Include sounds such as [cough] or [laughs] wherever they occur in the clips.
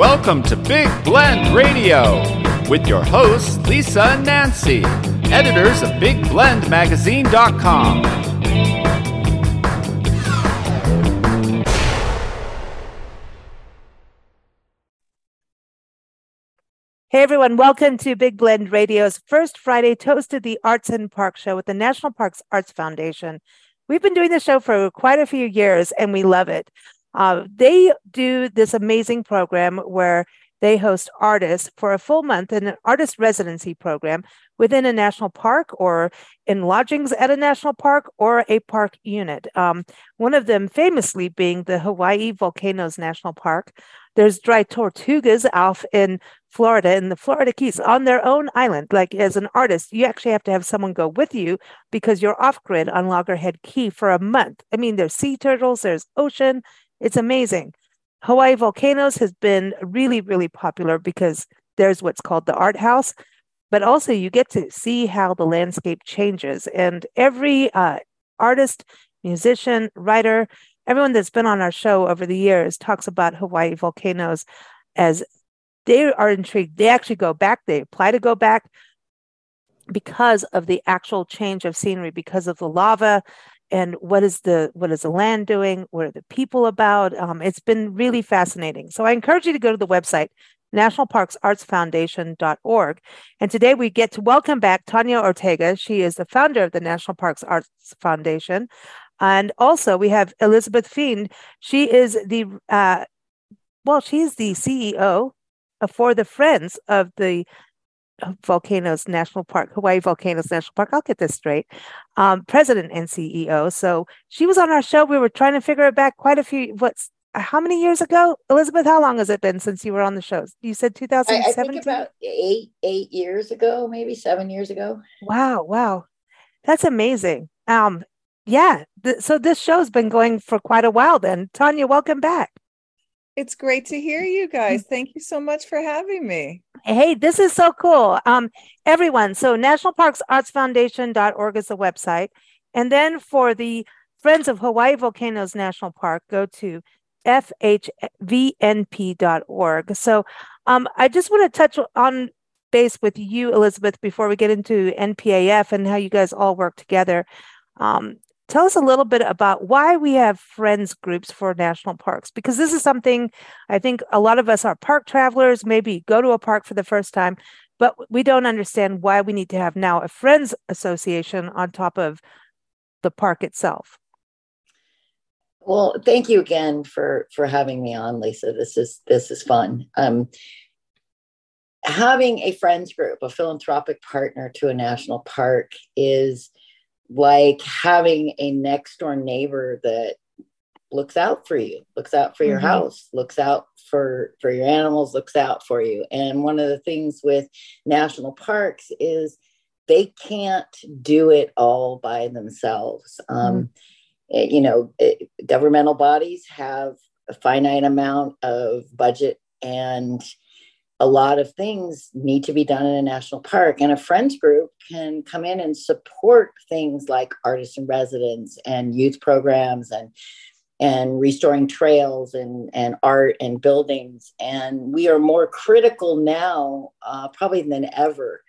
Welcome to Big Blend Radio with your hosts, Lisa and Nancy, editors of BigBlendMagazine.com. Hey everyone, welcome to Big Blend Radio's first Friday Toast of the Arts and Park show with the National Parks Arts Foundation. We've been doing this show for quite a few years and we love it. Uh, they do this amazing program where they host artists for a full month in an artist residency program within a national park or in lodgings at a national park or a park unit. Um, one of them famously being the Hawaii Volcanoes National Park. There's dry tortugas off in Florida, in the Florida Keys, on their own island. Like as an artist, you actually have to have someone go with you because you're off grid on Loggerhead Key for a month. I mean, there's sea turtles, there's ocean, it's amazing. Hawaii Volcanoes has been really, really popular because there's what's called the art house, but also you get to see how the landscape changes. And every uh, artist, musician, writer, everyone that's been on our show over the years talks about Hawaii volcanoes as they are intrigued. They actually go back, they apply to go back because of the actual change of scenery, because of the lava and what is the what is the land doing? What are the people about? Um, it's been really fascinating. So i encourage you to go to the website nationalparksartsfoundation.org and today we get to welcome back tanya ortega. She is the founder of the national parks arts foundation. And also we have elizabeth fien. She is the uh, well she's the ceo for the friends of the Volcanoes National Park, Hawaii Volcanoes National Park. I'll get this straight. Um, president and CEO. So she was on our show. We were trying to figure it back quite a few. What's how many years ago, Elizabeth? How long has it been since you were on the shows? You said 2017. about eight eight years ago, maybe seven years ago. Wow, wow, that's amazing. Um, yeah. Th- so this show's been going for quite a while. Then, Tanya, welcome back. It's great to hear you guys. Thank you so much for having me. Hey, this is so cool. Um, everyone, so nationalparksartsfoundation.org is the website. And then for the Friends of Hawaii Volcanoes National Park, go to fhvnp.org. So um, I just want to touch on base with you, Elizabeth, before we get into NPAF and how you guys all work together. Um, tell us a little bit about why we have friends groups for national parks because this is something i think a lot of us are park travelers maybe go to a park for the first time but we don't understand why we need to have now a friends association on top of the park itself. Well thank you again for for having me on lisa. This is this is fun. Um having a friends group a philanthropic partner to a national park is like having a next door neighbor that looks out for you looks out for your mm-hmm. house looks out for for your animals looks out for you and one of the things with national parks is they can't do it all by themselves um, mm-hmm. um, it, you know it, governmental bodies have a finite amount of budget and a lot of things need to be done in a national park. And a friends group can come in and support things like artists in residence and youth programs and and restoring trails and, and art and buildings. And we are more critical now uh, probably than ever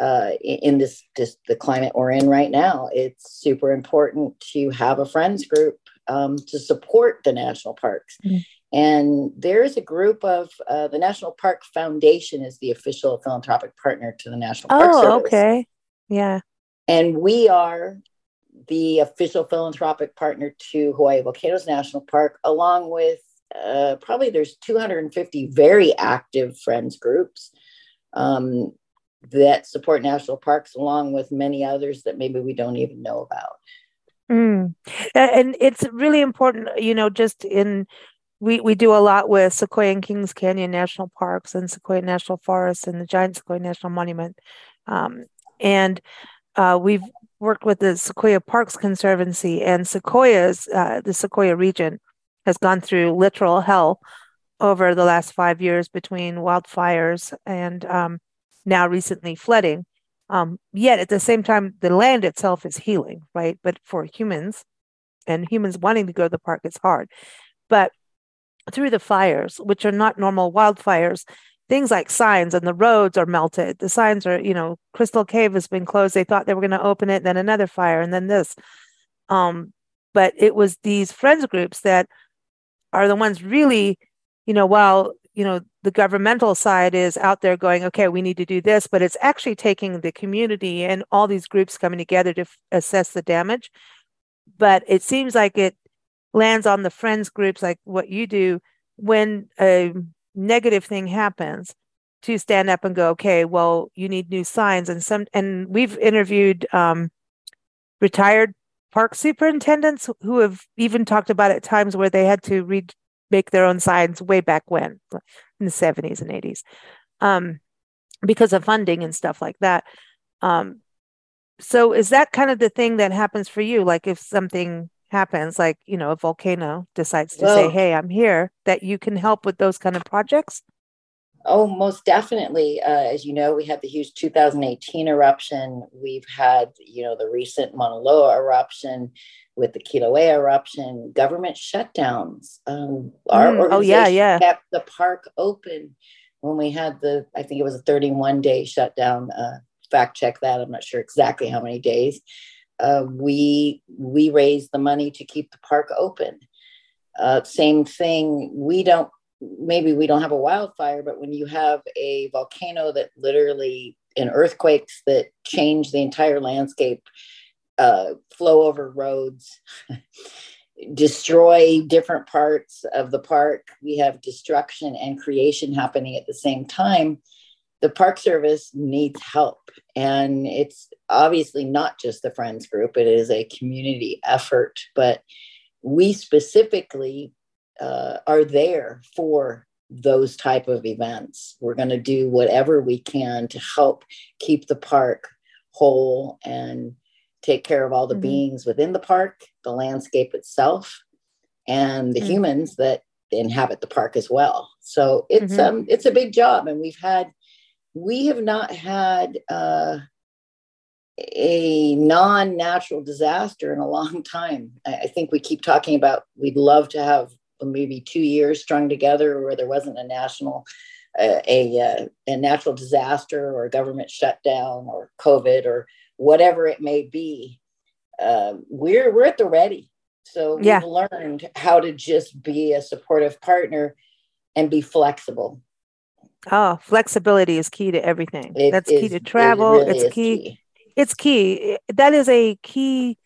uh, in this, this the climate we're in right now. It's super important to have a friends group um, to support the national parks. Mm-hmm and there's a group of uh, the National Park Foundation is the official philanthropic partner to the National Park oh, Service. okay. Yeah. And we are the official philanthropic partner to Hawaii Volcanoes National Park, along with uh, probably there's 250 very active friends groups um, that support national parks, along with many others that maybe we don't even know about. Mm. And it's really important, you know, just in we we do a lot with Sequoia and Kings Canyon National Parks and Sequoia National Forest and the Giant Sequoia National Monument, um, and uh, we've worked with the Sequoia Parks Conservancy and Sequoias. Uh, the Sequoia region has gone through literal hell over the last five years between wildfires and um, now recently flooding. Um, yet at the same time, the land itself is healing, right? But for humans and humans wanting to go to the park, it's hard. But through the fires, which are not normal wildfires, things like signs and the roads are melted. The signs are, you know, Crystal Cave has been closed. They thought they were going to open it, then another fire, and then this. Um, but it was these friends groups that are the ones really, you know, while you know the governmental side is out there going, okay, we need to do this, but it's actually taking the community and all these groups coming together to f- assess the damage. But it seems like it lands on the friends groups like what you do when a negative thing happens to stand up and go okay well you need new signs. And some and we've interviewed um, retired park superintendents who have even talked about at times where they had to read make their own signs way back when in the 70s and 80s um, because of funding and stuff like that. Um, so is that kind of the thing that happens for you? Like if something happens, like, you know, a volcano decides to say, hey, I'm here, that you can help with those kind of projects? Oh, most definitely. Uh, as you know, we had the huge 2018 eruption. We've had, you know, the recent Mauna Loa eruption with the Kilauea eruption, government shutdowns. Um, our mm, organization oh, yeah, yeah. kept the park open when we had the, I think it was a 31 day shutdown. Uh, fact check that. I'm not sure exactly how many days uh, we we raise the money to keep the park open. Uh, same thing. We don't maybe we don't have a wildfire, but when you have a volcano that literally in earthquakes that change the entire landscape, uh, flow over roads, [laughs] destroy different parts of the park, we have destruction and creation happening at the same time the Park Service needs help. And it's obviously not just the Friends Group, it is a community effort. But we specifically uh, are there for those type of events. We're going to do whatever we can to help keep the park whole and take care of all the mm-hmm. beings within the park, the landscape itself, and the mm-hmm. humans that inhabit the park as well. So it's mm-hmm. um it's a big job, and we've had we have not had uh, a non-natural disaster in a long [laughs] time. I, I, think we keep talking about we'd love to have maybe two years strung together where there wasn't a national uh, a, uh, a natural disaster or a government shutdown or COVID or whatever it may be. Uh, we're we're at the ready. So yeah. we've learned how to just be a supportive partner and be flexible Oh, flexibility is key to everything. It That's is, key to travel. It really it's key. key. It's key. That is a key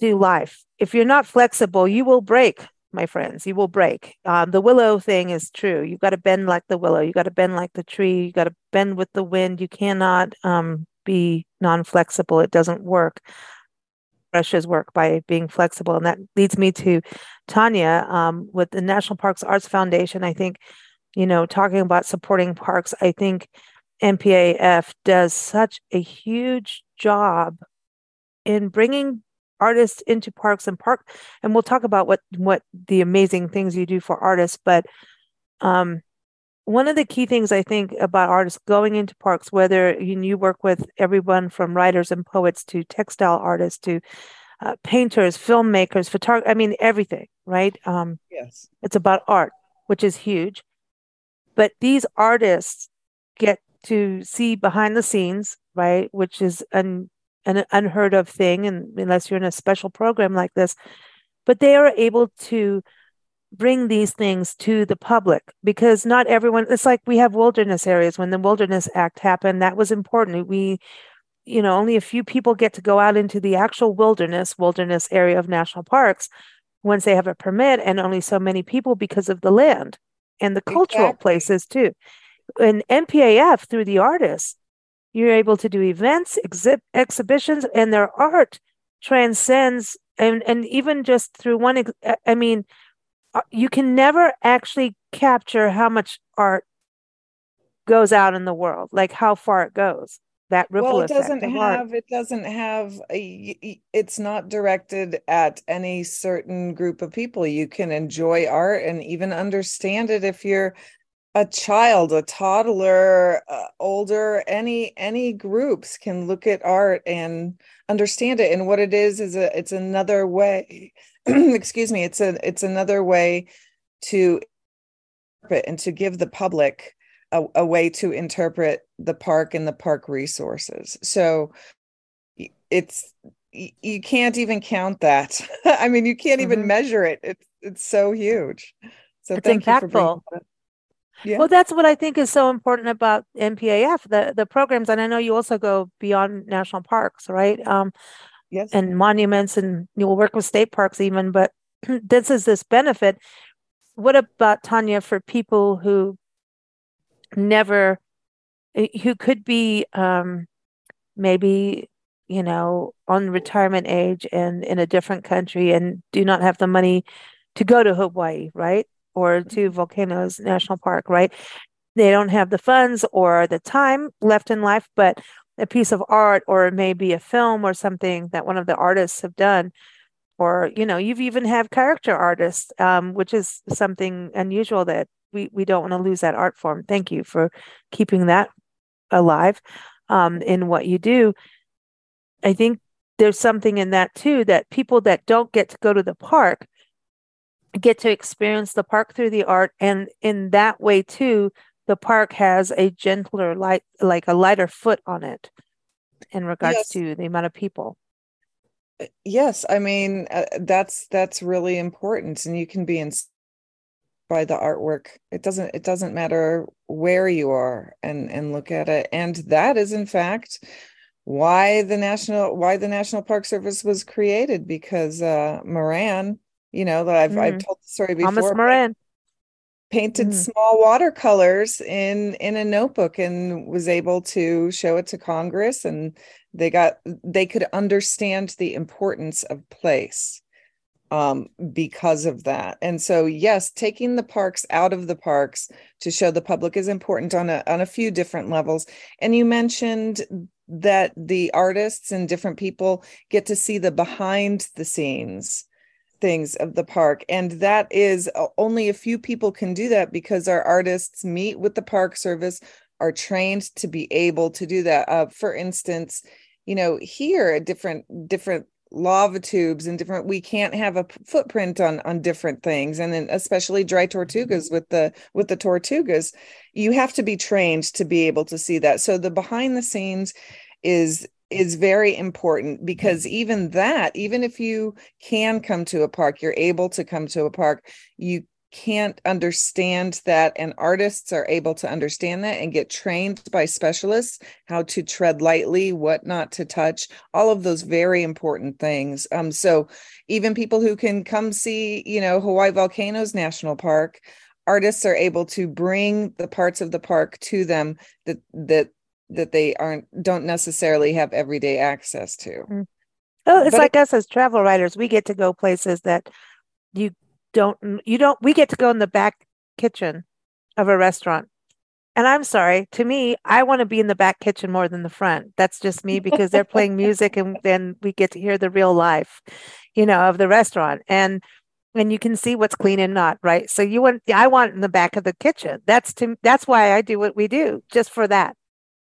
to life. If you're not flexible, you will break, my friends. You will break. Um, the willow thing is true. You've got to bend like the willow. You've got to bend like the tree. You've got to bend with the wind. You cannot um, be non-flexible. It doesn't work. Brushes work by being flexible, and that leads me to Tanya um, with the National Parks Arts Foundation. I think you know, talking about supporting parks, I think NPAF does such a huge job in bringing artists into parks and park and we'll talk about what what the amazing things you do for artists but um one of the key things i think about artists going into parks whether you, you work with everyone from writers and poets to textile artists to uh, painters filmmakers photographers i mean everything right? Um yes. it's about art which is huge but these artists get to see behind the scenes, right? Which is an, an unheard of thing, and unless you're in a special program like this. But they are able to bring these things to the public because not everyone it's like we have wilderness areas when the wilderness act happened that was important we you know only a few people get to go out into the actual wilderness wilderness area of national parks once they have a permit and only so many people because of the land and the cultural exactly. places too. And NPAF through the artists, you're able to do events, exhib- exhibitions, and their art transcends and and even just through one. Ex- I mean, uh, you can never actually capture how much art goes out in the world, like how far it goes that ripple well it doesn't have it doesn't have a, it's not directed at any certain group of people. You can enjoy art and even understand it if you're a child a toddler uh, older any any groups can look at art and understand it. And what it is is a it's another way [clears throat] excuse me it's a it's another way to and to give the public a, a way to interpret the park and the park resources. So it's you can't even count that. [laughs] I mean, you can't even mm-hmm. measure it. It's it's so huge. So it's thank impactful. you for yeah. Well, that's what I think is so important about NPAF, the the programs, and I know you also go beyond national parks, right? Um, yes. And monuments, and you'll work with state parks even. But [clears throat] this is this benefit. What about Tanya for people who never, eh, who could be um, maybe you know on retirement age and in a different country and do not have the money to go to Hawaii, right? or to mm-hmm. Volcanoes National Park, right? They don't have the funds or the time left in life, but a piece of art or maybe a film or something that one of the artists have done or you know you've even have character artists um, which is something unusual that we, we don't want to lose that art form. Thank you for keeping that alive um, in what you do. I think there's something in that too that people that don't get to go to the park get to experience the park through the art and in that way too the park has a gentler light like a lighter foot on it in regards yes. to the amount of people. Uh, yes i mean uh, that's that's really important and you can be inspired by the artwork it doesn't it doesn't matter where you are and and look at it and that is in fact why the national why the national park service was created because uh moran you know that I've mm. I've told the story before. Thomas Moran painted mm. small watercolors in in a notebook and was able to show it to Congress and they got they could understand the importance of place um, because of that. And so, yes, taking the parks out of the parks to show the public is important on a on a few different levels. And you mentioned that the artists and different people get to see the behind the scenes things of the park and that is uh, only a few people can do that because our artists meet with the park service are trained to be able to do that uh, for instance you know here a different different lava tubes and different we can't have a footprint on on different things. And then especially dry tortugas mm-hmm. with the with the tortugas you have to be trained to be able to see that. So the behind the scenes is is very important because mm-hmm. even that even if you can come to a park you're able to come to a park you can't understand that and artists are able to understand that and get trained by specialists how to tread lightly what not to touch all of those very important things um so even people who can come see you know hawaii volcanoes national park artists are able to bring the parts of the park to them that that that they aren't don't necessarily have everyday access to. Mm. Oh, it's but like it, us as travel writers. We get to go places that you don't you don't we get to go in the back kitchen of a restaurant. And I'm sorry, to me, I want to be in the back kitchen more than the front. That's just me because they're playing music and [laughs] then we get to hear the real life, you know, of the restaurant. And and you can see what's clean and not, right? So you want I want in the back of the kitchen. That's to that's why I do what we do, just for that.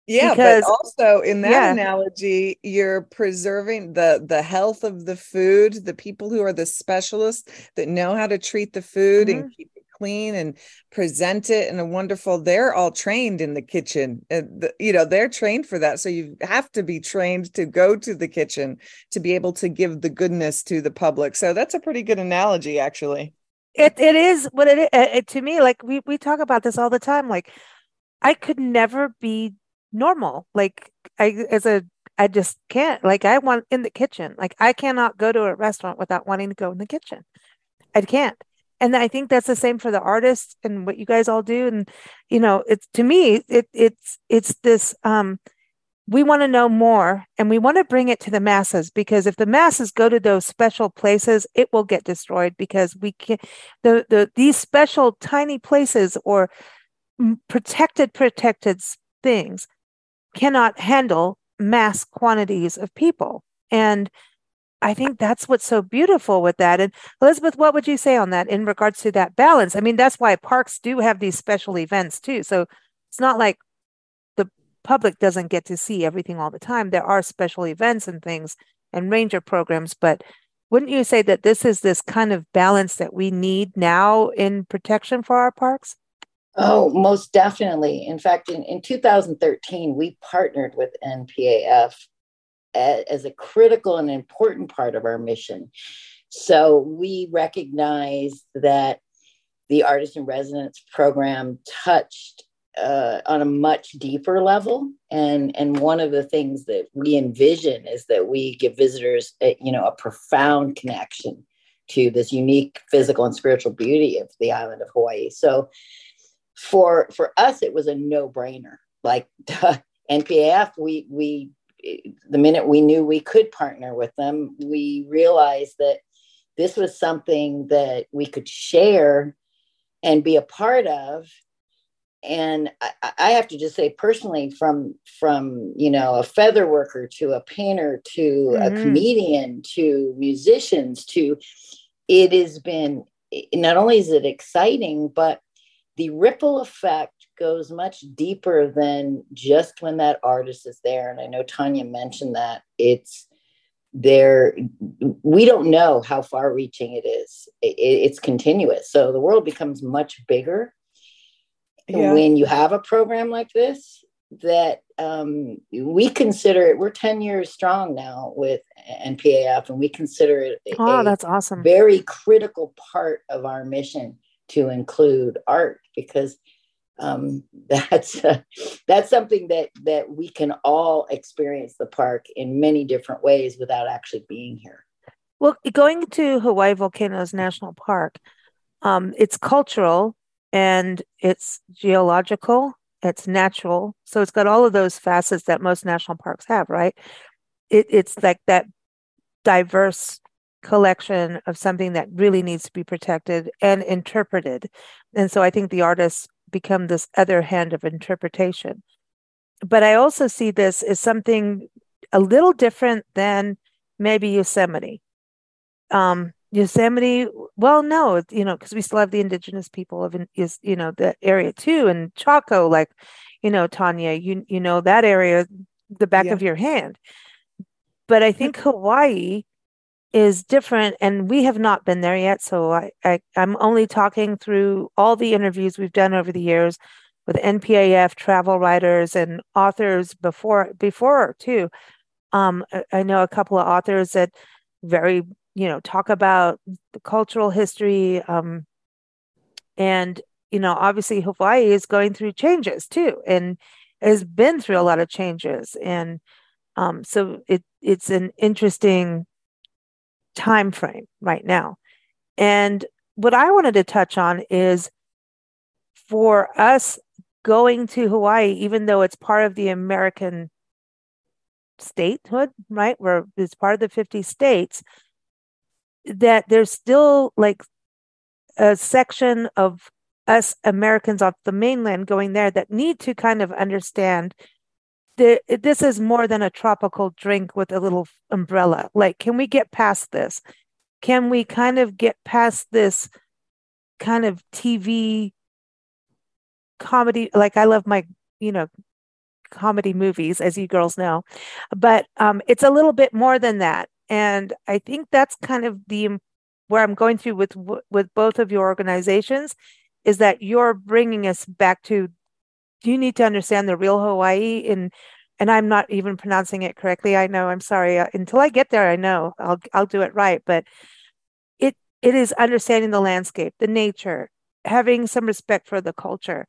Yeah, because, but also in that yeah. analogy, you're preserving the the health of the food, the people who are the specialists that know how to treat the food mm-hmm. and keep it clean and present it in a wonderful they're all trained in the kitchen and the, you know they're trained for that so you have to be trained to go to the kitchen to be able to give the goodness to the public so that's a pretty good analogy actually it it is what it, it to me like we we talk about this all the time like I could never be normal. Like I as a I just can't. Like I want in the kitchen. Like I cannot go to a restaurant without wanting to go in the kitchen. I can't. And I think that's the same for the artists and what you guys all do. And you know, it's to me, it it's it's this um we want to know more and we want to bring it to the masses because if the masses go to those special places it will get destroyed because we can the the these special tiny places or protected protected things cannot handle mass quantities of people. And I think that's what's so beautiful with that. And Elizabeth, what would you say on that in regards to that balance? I mean, that's why parks do have these special events too. So it's not like the public doesn't get to see everything all the time. There are special events and things and ranger programs, but wouldn't you say that this is this kind of balance that we need now in protection for our parks? Oh, most definitely. In fact, in, in 2013, we partnered with NPAF as a critical and important part of our mission. So we recognized that the artist in residence program touched uh, on a much deeper level and and one of the things that we envision is that we give visitors a, you know a profound connection to this unique physical and spiritual beauty of the island of hawaii so for for us it was a no-brainer like [laughs] npaf we we the minute we knew we could partner with them we realized that this was something that we could share and be a part of and I, I, have to just say personally from from you know a feather worker to a painter to mm-hmm. a comedian to musicians to it has been not only is it exciting but the ripple effect goes much deeper than just when that artist is there. And i know tanya mentioned that it's there we don't know how far reaching it is. It, it's continuous. So the world becomes much bigger. Yeah. when you have a program like this that um, we consider it we're 10 years strong now with npaf and we consider it oh that's awesome. very critical part of our mission to include art because um, [laughs] that's uh, that's something that that we can all experience the park in many different ways without actually being here well going to hawaii volcanoes national park um, it's cultural and it's geological, it's natural. So it's got all of those facets that most national parks have, right? It, it's like that diverse collection of something that really needs to be protected and interpreted. And so I think the artists become this other hand of interpretation. But I also see this as something a little different than maybe Yosemite. Um, Yosemite, well, no, you know, because we still have the indigenous people of is you know the area too, and Chaco, like, you know, Tanya, you you know that area, the back yeah. of your hand. But I think Hawaii is different, and we have not been there yet. So I, I I'm only talking through all the interviews we've done over the years with NPAF travel writers and authors before before too. Um, I know a couple of authors that very you know talk about the cultural history um, and you know obviously hawaii is going through changes too and has been through a lot of changes and um, so it it's an interesting time frame right now. And what i wanted to touch on is for us going to hawaii even though it's part of the american statehood right where it's part of the 50 states that there's still like a section of us Americans off the mainland going there that need to kind of understand that this is more than a tropical drink with a little umbrella. Like, can we get past this? Can we kind of get past this kind of TV comedy? Like, I love my, you know, comedy movies, as you girls know, but um, it's a little bit more than that. And I think that's kind of the where I'm going through with with both of your organizations is that you're bringing us back to you need to understand the real Hawaii and and I'm not even pronouncing it correctly. I know. I'm sorry. Uh, until I get there, I know I'll I'll do it right. But it it is understanding the landscape, the nature, having some respect for the culture,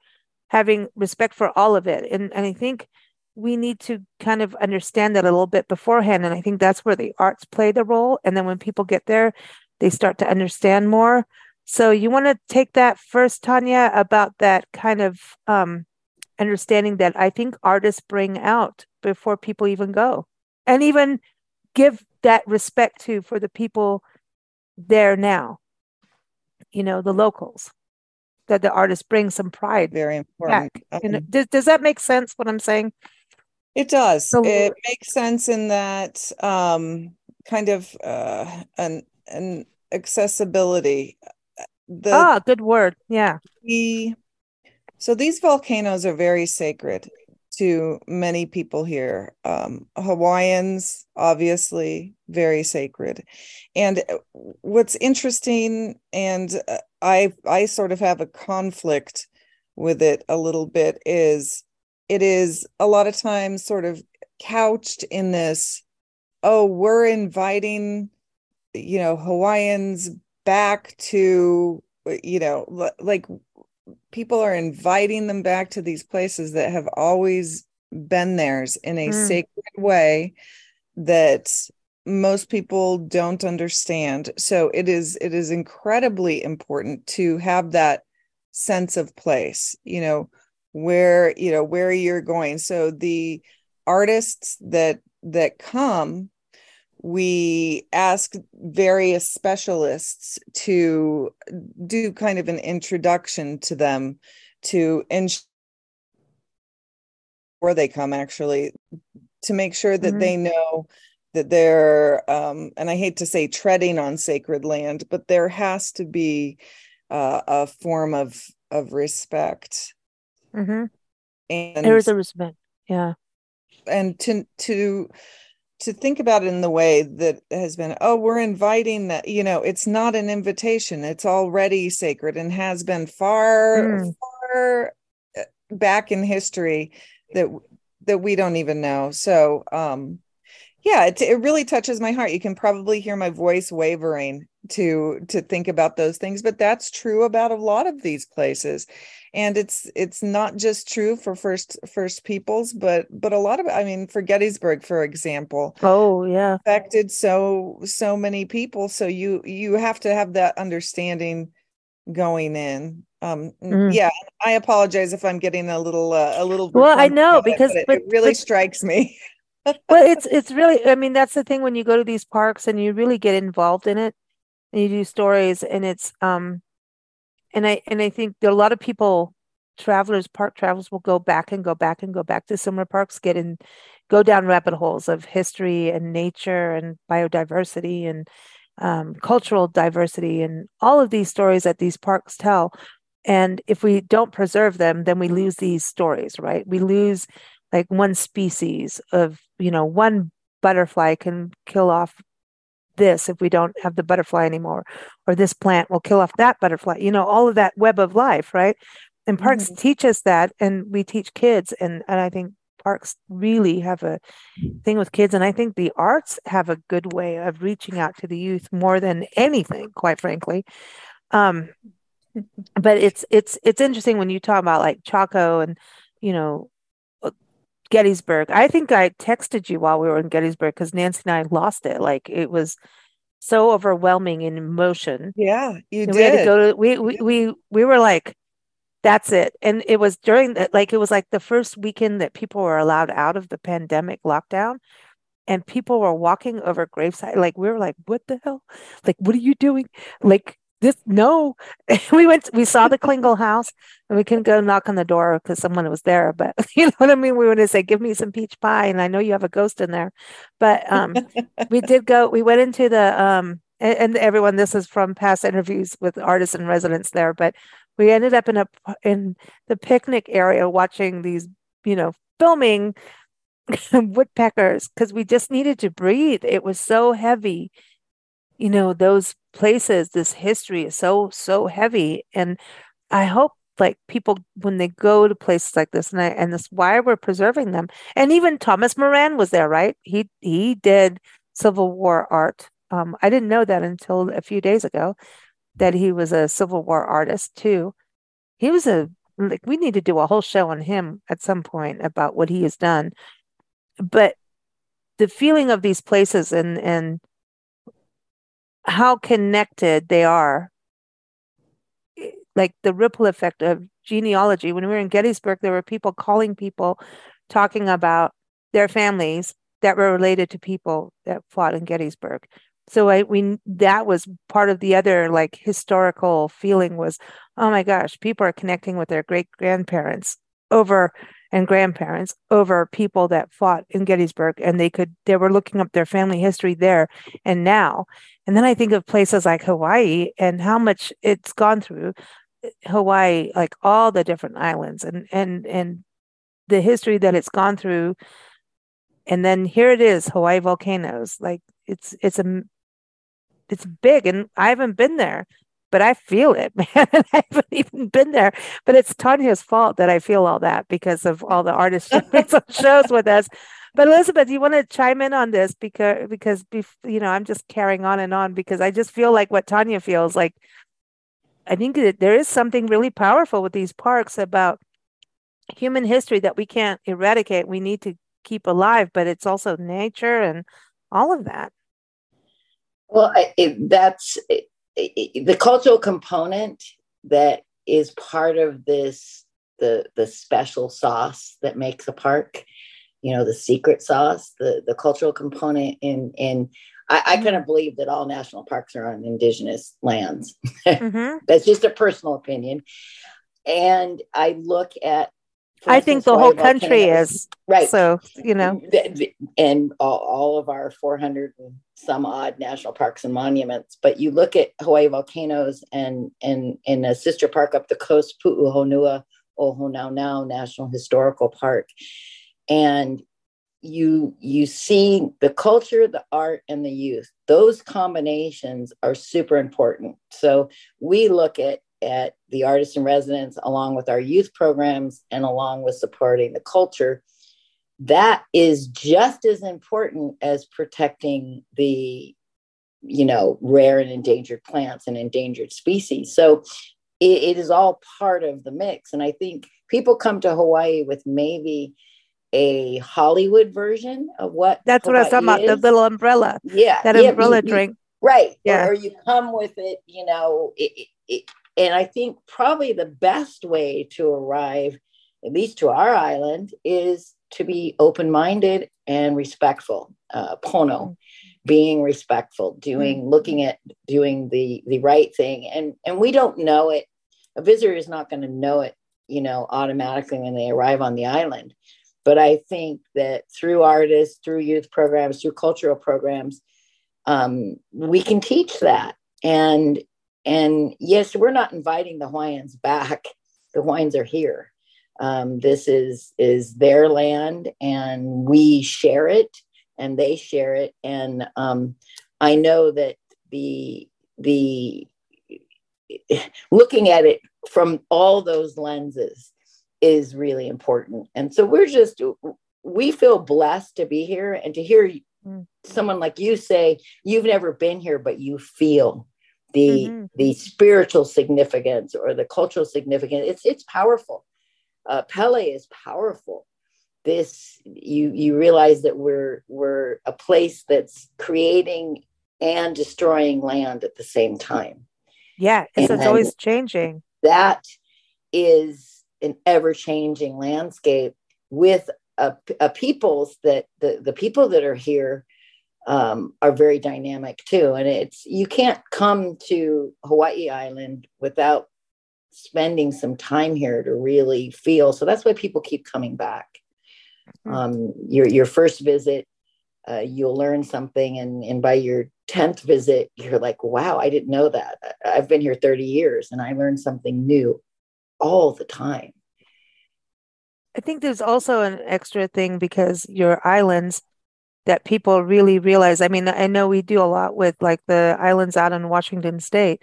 having respect for all of it, and and I think we need to kind of understand that a little bit beforehand. And I think that's where the arts play the role. And then when people get there, they start to understand more. So you want to take that first, Tanya, about that kind of um, understanding that I think artists bring out before people even go, and even give that respect to for the people there now. You know, the locals that the artist brings some pride. Very important. Back. Um, does, does that make sense? What I'm saying? It does. So, it makes sense in that um, kind of uh, an an accessibility. The, ah, good word. Yeah. The, so these volcanoes are very sacred to many people here. Um, Hawaiians, obviously, very sacred. And uh, what's interesting, and uh, I I sort of have a conflict with it a little bit, is it is a lot of times sort of couched in this, oh, we're inviting, you know, Hawaiians back to, you know, like people are inviting them back to these places that have always been theirs in a mm. sacred way that most people don't understand so it is it is incredibly important to have that sense of place you know where you know where you're going so the artists that that come we ask various specialists to do kind of an introduction to them to ensure before they come actually to make sure that mm-hmm. they know that they're um, and i hate to say treading on sacred land but there has to be uh, a form of of respect mm-hmm. and there's a respect yeah and to to to think about it in the way that has been oh we're inviting that you know it's not an invitation. It's already sacred and has been far mm. far uh, back in history that that we don't even know. So um yeah it, it really touches my heart. You can probably hear my voice wavering to to think about those things but that's true about a lot of these places. And it's it's not just true for first first peoples but but a lot of i mean for gettysburg for example oh yeah. affected so so many people. So you you have to have that understanding going in. Um mm. yeah i apologize if i'm getting a little uh, a little well i know because it, but, it really but, strikes me. [laughs] Well it's it's really i mean that's the thing when you go to these parks and you really get involved in it and you do stories and it's um and I and I think there are a lot of people, travelers, park travelers will go back and go back and go back to similar parks, get in, go down rabbit holes of history and nature and biodiversity and um, cultural diversity and all of these stories that these parks tell. And if we don't preserve them, then we lose these stories, right? We lose like one species of, you know, one butterfly can kill off this if we don't have the butterfly anymore or this plant will kill off that butterfly you know all of that web of life right and parks mm-hmm. teach us that and we teach kids and, and i think parks really have a thing with kids and i think the arts have a good way of reaching out to the youth more than anything quite frankly um [laughs] but it's it's it's interesting when you talk about like chaco and you know Gettysburg. I think I texted you while we were in Gettysburg because Nancy and I lost it. Like it was so overwhelming in emotion. Yeah, you and did. We had to go to we we we we were like, that's it. And it was during that like it was like the first weekend that people were allowed out of the pandemic lockdown. And people were walking over graveside. Like we were like, what the hell? Like, what are you doing? Like this no. [laughs] We went we saw the Klingel house and we couldn't go knock on the door because someone was there but [laughs] you know what i mean? We went to say give me some peach pie and i know you have a ghost in there but um [laughs] we did go we went into the um and, and, everyone this is from past interviews with artists and residents there but we ended up in a in the picnic area watching these you know filming woodpeckers because we just needed to breathe. It was so heavy you know those places this history is so so heavy. And i hope like people when they go to places like this and I, and this why we're preserving them. And even thomas moran was there right? He he did civil war art. Um, i didn't know that until a few days ago that he was a civil war artist too. He was a like we need to do a whole show on him at some point about what he has done. But the feeling of these places and and how connected they are like the ripple effect of genealogy. When we were in gettysburg there were people calling people talking about their families that were related to people that fought in gettysburg. So I, we that was part of the other like historical feeling was oh my gosh people are connecting with their great grandparents over and grandparents over people that fought in Gettysburg and they could they were looking up their family history there and now. And then I think of places like Hawaii and how much it's gone through eh, Hawaii like all the different islands and and and the history that it's gone through. And then here it is hawaii volcanoes like it's it's a it's big and i haven't been there but i feel it [laughs] man i haven't even been there. But it's tanya's fault that i feel all that because of all the artists [laughs] shows with us. But elizabeth do you want to chime in on this because because you know i'm just carrying on and on because i just feel like what tanya feels like i think that there is something really powerful with these parks about human history that we can't eradicate. We need to keep alive but it's also nature and all of that. Well it, that's it, the cultural component that is part of this the the special sauce that makes a park you know the secret sauce the the cultural component in in I, I kind of believe that all national parks are on indigenous lands. [laughs] Mm-hmm. That's just a personal opinion. And I look at I think the whole country is right. So you know, and all, all, of our 400 and some odd national parks and monuments. But you look at Hawaii volcanoes and and in a sister park up the coast, Pu'uhonua o Honaunau National Historical Park, and you you see the culture, the art, and the youth. Those combinations are super important. So we look at at the artists in residence, along with our youth programs and along with supporting the culture, that is just as important as protecting the you know rare and endangered plants and endangered species. So it, it is all part of the mix. And i think people come to hawaii with maybe a hollywood version of what that's hawaii what i was talking is. about the little umbrella yeah that yeah, umbrella drink. Right yeah. or, or, you come with it you know it, it, and I think probably the best way to arrive, at least to our island, is to be open minded and respectful. Uh, pono, being respectful, doing, mm-hmm. looking at doing the the right thing, and and we don't know it. A visitor is not going to know it, you know, automatically when they arrive on the island. But I think that through artists, through youth programs, through cultural programs, um, we can teach that. And and yes, we're not inviting the Hawaiians back. [laughs] The Hawaiians are here. Um, this is is their land, and we share it, and they share it. And um, I know that the the [sighs] looking at it from all those lenses is really important. And so we're just we feel blessed to be here and to hear mm. someone like you say you've never been here, but you feel the mm-hmm. the spiritual significance or the cultural significance it's it's powerful. Uh, pele is powerful. This you you realize that we're we're a place that's creating and destroying land at the same time. Yeah it's, it's always changing. that is an ever-changing landscape with a, a peoples that the, the people that are here um, are very dynamic too. And it's you can't come to Hawaii Island without spending some time here to really feel. So that's why people keep coming back. Mm-hmm. Um, your your first visit, uh, you'll learn something, and and by your tenth visit, you're like, wow, I didn't know that. I've been here thirty years, and I learned something new all the time. I think there's also an extra thing because your islands that people really realize. I mean, I know we do a lot with like the islands out in Washington state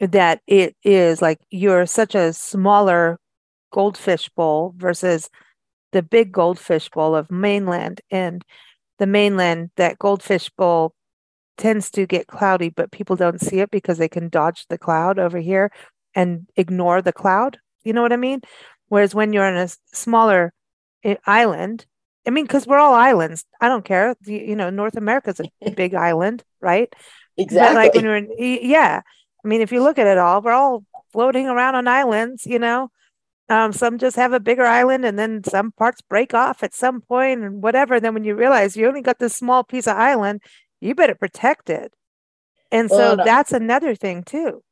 that it is like you're such a smaller goldfish bowl versus the big goldfish bowl of mainland and the mainland that goldfish bowl tends to get cloudy but people don't see it because they can dodge the cloud over here and ignore the cloud you know what i mean whereas when you're on a smaller eh, island I mean, because we're all islands. I don't care. The, you know, North America's a [laughs] big island, right? Exactly. But like when we're in, yeah. I mean, if you look at it all, we're all floating around on islands, you know. Um, some just have a bigger island and then some parts break off at some point and whatever. And then when you realize you only got this small piece of island, you better protect it. And well, so no. that's another thing too.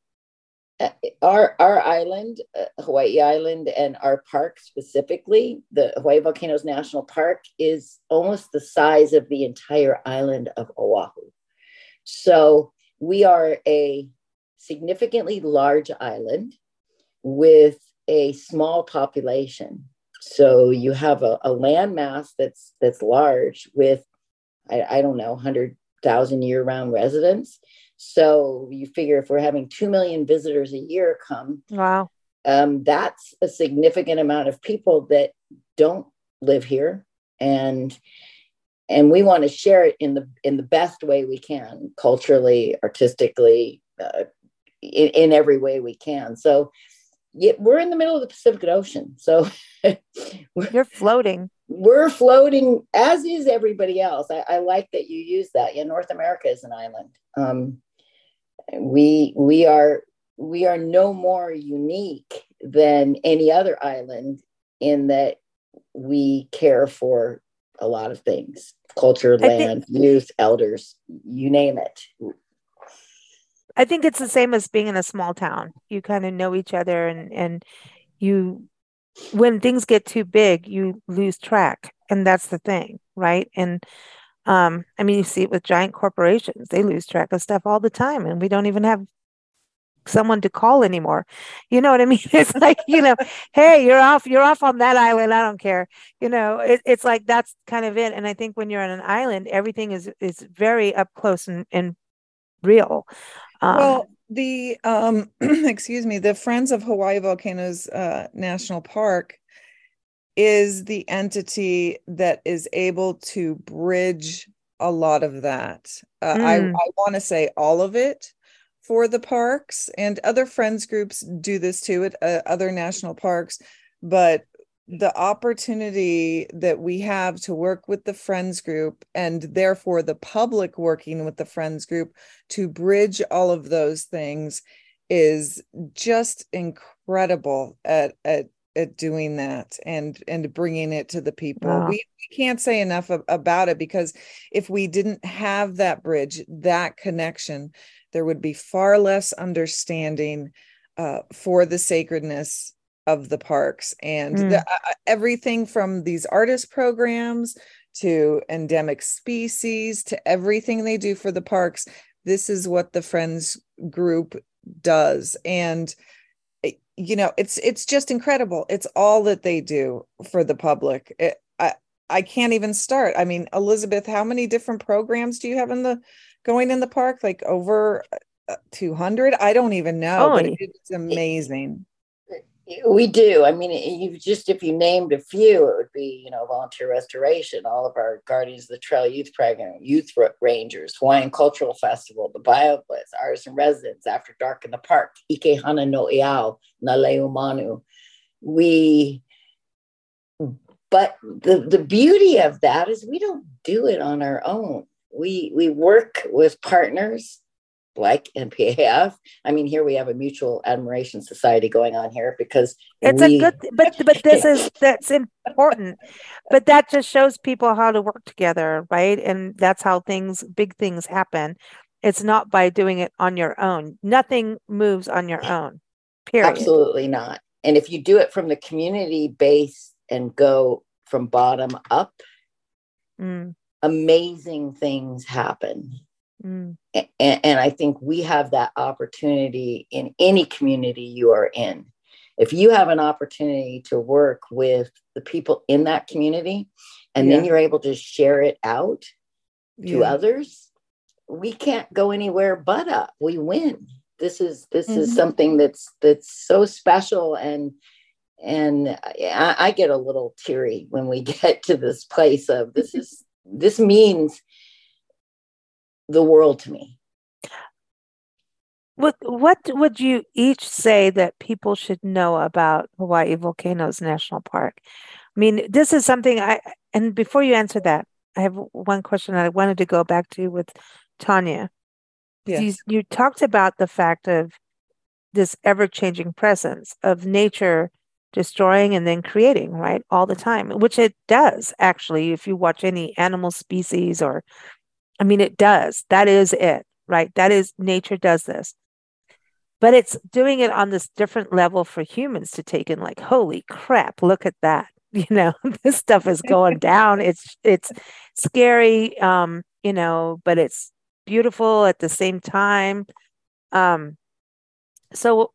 Our our island, uh, Hawaii Island, and our park specifically, the Hawaii Volcanoes National Park, is almost the size of the entire island of Oahu. So we are a significantly large island with a small population. so you have a, a landmass that's that's large with I, I don't know 100,000 year-round residents. So you figure if we're having 2 million visitors a year come, wow. Um, that's a significant amount of people that don't live here. And and we want to share it in the in the best way we can culturally artistically uh, in, in every way we can. So yeah, we're in the middle of the pacific ocean. So [laughs] you're floating. we're floating as is everybody else. I, I, like that you use that. Yeah north america is an island. Um, we we are we are no more unique than any other island in that we care for a lot of things culture, land, think, youth, elders, you name it. I think it's the same as being in a small town. You kind of know each other and and you when things get too big, you lose track. And that's the thing, right? And um, I mean, you see it with giant corporations. They lose track of stuff all the time, and we don't even have someone to call anymore. You know what I [laughs] mean? It's like, you know, hey, you're off, you're off on that island. I don't care. You know, it, it's like that's kind of it. And I think when you're on an island, everything is is very up close and, and real. Um, well, the um [clears throat] excuse me, the Friends of Hawaii Volcanoes uh, National Park is the entity that is able to bridge a lot of that. Uh, mm. I, I want to say all of it for the parks and other friends groups do this too at uh, other national parks but the opportunity that we have to work with the friends group and therefore the public working with the friends group to bridge all of those things is just incredible at at at doing that and and bringing it to the people wow. we, we can't say enough about it because if we didn't have that bridge that connection there would be far less understanding uh, for the sacredness of the parks and mm. the, uh, everything from these artist programs to endemic species to everything they do for the parks this is what the friends group does and you know it's it's just incredible. It's all that they do for the public. It, i i can't even start. I mean elizabeth how many different programs do you have in the going in the park? Like over uh, 200 i don't even know but it's amazing we do. I mean you just if you named a few it would be you know volunteer restoration all of our guardians of the trail youth program youth rangers hawaiian cultural festival the bioblitz artists and residents after dark in the park Ike Hana No'eau na leumanu we but the, the beauty of that is we don't do it on our own. We we work with partners like NPAF. [laughs] I mean, here we have a mutual admiration society going on here because it's we, a good, but but this is [laughs] that's important. But that just shows people how to work together, right? And that's how things, big things happen. It's not by doing it on your own. Nothing moves on your own. Period. Absolutely not. And if you do it from the community base and go from bottom up, mm amazing things happen. Mm. And, and I think we have that opportunity in any community you are in. If you have an opportunity to work with the people in that community and yeah. then you're able to share it out to yeah. others, we can't go anywhere but up. We win. This is this mm-hmm. is something that's that's so special and and I, I, get a little teary when we [laughs] get to this place of this is this means the world to me. What what would you each say that people should know about Hawaii Volcanoes National Park? I mean, this is something I and before you answer that, I have one question that I wanted to go back to with Tanya. Yes. You, you talked about the fact of this ever-changing presence of nature destroying and then creating, right? All the time, which it does actually. If you watch any animal species or, I mean, it does. That is it, right? That is nature does this. But it's doing it on this different level for humans to take in, like, holy crap, look at that. [laughs] You know, this stuff is going [laughs] down. It's it's scary, um, you know, but it's beautiful at the same time. Um, so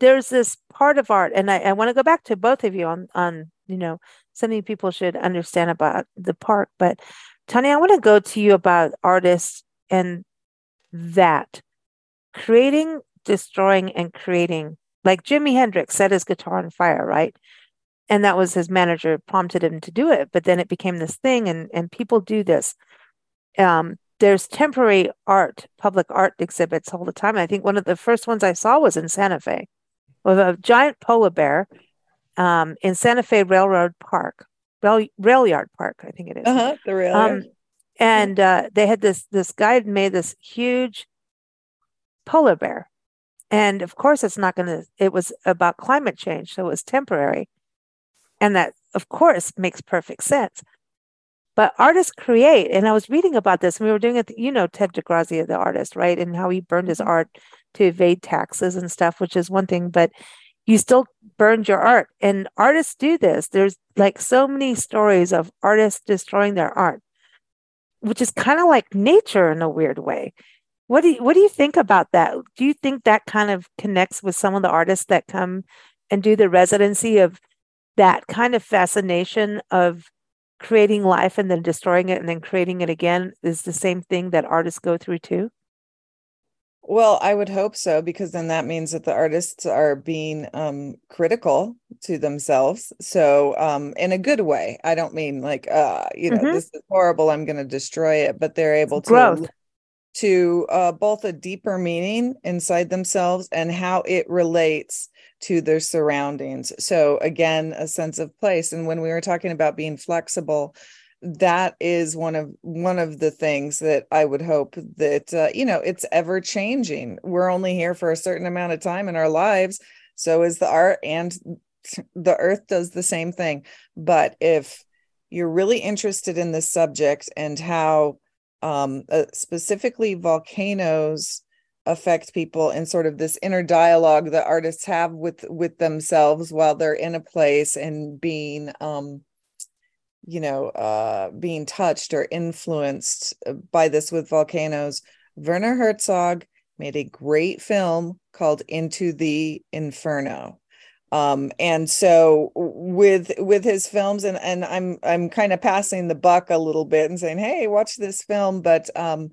there's this part of art, and I, I want to go back to both of you on on you know something people should understand about the park. But Tanya, I want to go to you about artists and that creating, destroying, and creating. Like Jimi Hendrix set his guitar on fire, right? And that was his manager prompted him to do it. But then it became this thing, and and people do this. Um, there's temporary art, public art exhibits all the time. I think one of the first ones I saw was in Santa Fe, with a giant polar bear um, in Santa Fe Railroad Park, Rail, Rail Yard Park, I think it is. Uh-huh, the rail um, and uh, they had this this guy made this huge polar bear, and of course it's not going to. It was about climate change, so it was temporary, and that of course makes perfect sense. But artists create, and I was reading about this, and we were doing it. You know, Ted DeGrazia, the artist, right, and how he burned his mm-hmm. art to evade taxes and stuff, which is one thing, but you still burned your art. And artists do this. There's like so many stories of artists destroying their art, which is kind of like nature in a weird way. What do you, what do you think about that? Do you think that kind of connects with some of the artists that come and do the residency of that kind of fascination of creating life and then destroying it and then creating it again is the same thing that artists go through too? Well, I would hope so because then that means that the artists are being um, critical to themselves. So, um, in a good way. I don't mean like, uh, you know, mm-hmm. this is horrible. I'm going to destroy it, but they're able to Growth. to uh, both a deeper meaning inside themselves and how it relates to their surroundings. So again, a sense of place. And when we were talking about being flexible, that is one of one of the things that I would hope that uh, you know it's ever changing. We're only here for a certain amount of time in our lives. So is the art, and the earth does the same thing. But if you're really interested in this subject and how um, uh, specifically volcanoes affect people and sort of this inner dialogue that artists have with with themselves while they're in a place and being um you know uh being touched or influenced uh, by this with volcanoes. Werner herzog made a great film called into the inferno. Um and so with with his films and and i'm i'm kind of passing the buck a little bit and saying hey watch this film. But um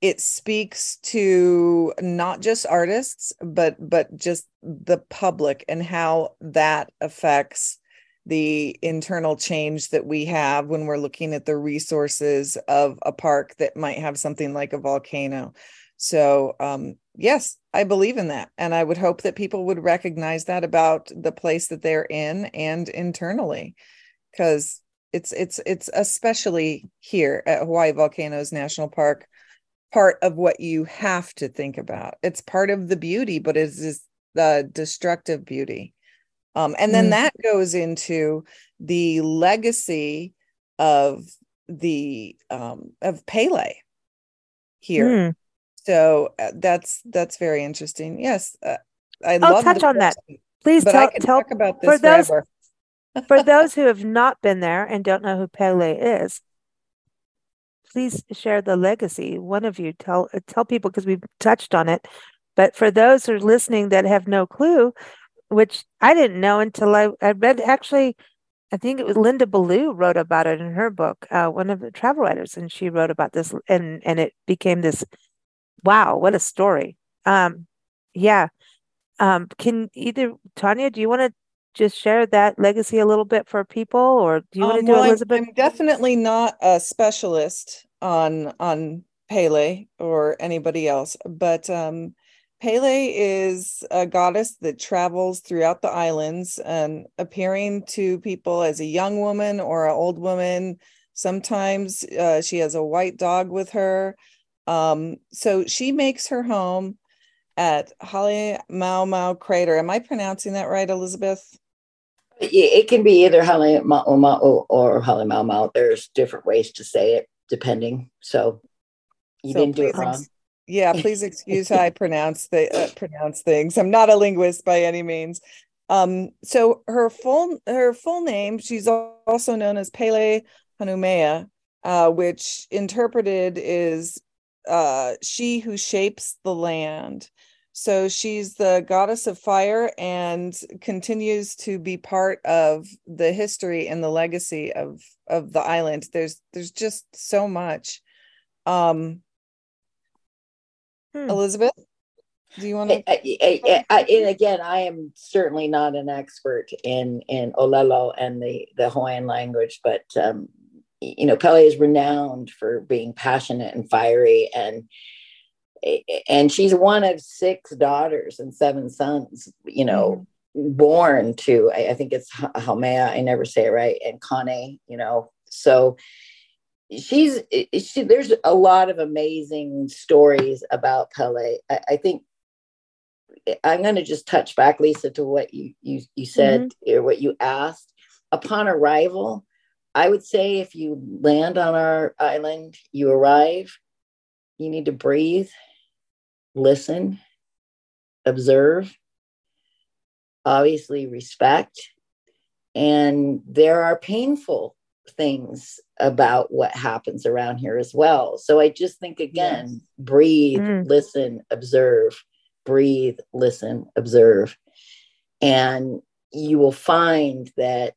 it speaks to not just artists but but just the public and how that affects the internal change that we have when we're looking at the resources of a park that might have something like a volcano so um, yes i believe in that and i would hope that people would recognize that about the place that they're in and internally because it's it's it's especially here at hawaii volcanoes national park part of what you have to think about. It's part of the beauty, but it is the destructive beauty. Um, and then mm. that goes into the legacy of the um, of Pele here. Mm. So uh, that's that's very interesting. Yes, uh, I I'll love touch on that. Please tell tell about this for those [laughs] for those who have not been there and don't know who Pele is please share the legacy. One of you tell tell people because we've touched on it. But for those who are listening that have no clue, which I didn't know until I, I read actually, I think it was Linda Ballou wrote about it in her book, uh, one of the travel writers, and she wrote about this, and and it became this, wow, what a story. Um, yeah. Um, can either Tanya, do you want to just share that legacy a little bit for people, or do you um, want to do well, Elizabeth? I'm definitely not a specialist on on Pele or anybody else, but um, Pele is a goddess that travels throughout the islands and appearing to people as a young woman or an old woman. Sometimes uh, she has a white dog with her. Um, so she makes her home at Hale Mau Mau Crater. Am I pronouncing that right, Elizabeth? It can be either Hale Mau Mau or Hale Mau Mau. There's different ways to say it depending. So you so didn't do it wrong. Ex- yeah, [laughs] please excuse how I pronounce the uh, pronounce things. I'm not a linguist by any means. Um, so her full her full name, she's also known as Pele Honuamea, uh, which interpreted is uh, she who shapes the land. So she's the goddess of fire and continues to be part of the history and the legacy of of the island. There's there's just so much. Um hmm. Elizabeth, do you want to? and again, I am certainly not an expert in in Olelo and the the Hawaiian language, but um, you know, Pele is renowned for being passionate and fiery, and and she's one of six daughters and seven sons. You know, mm-hmm. born to I, I, think it's Haumea. I never say it right, and Kane. You know, so she's she, there's a lot of amazing stories about Pele. I, I think I'm going to just touch back, Lisa, to what you you you said mm-hmm. or what you asked. Upon arrival, I would say if you land on our island, you arrive, you need to breathe, listen, observe, obviously respect, and there are painful things about what happens around here as well. So I just think again, yes. breathe, mm. listen, observe breathe, listen, observe. And you will find that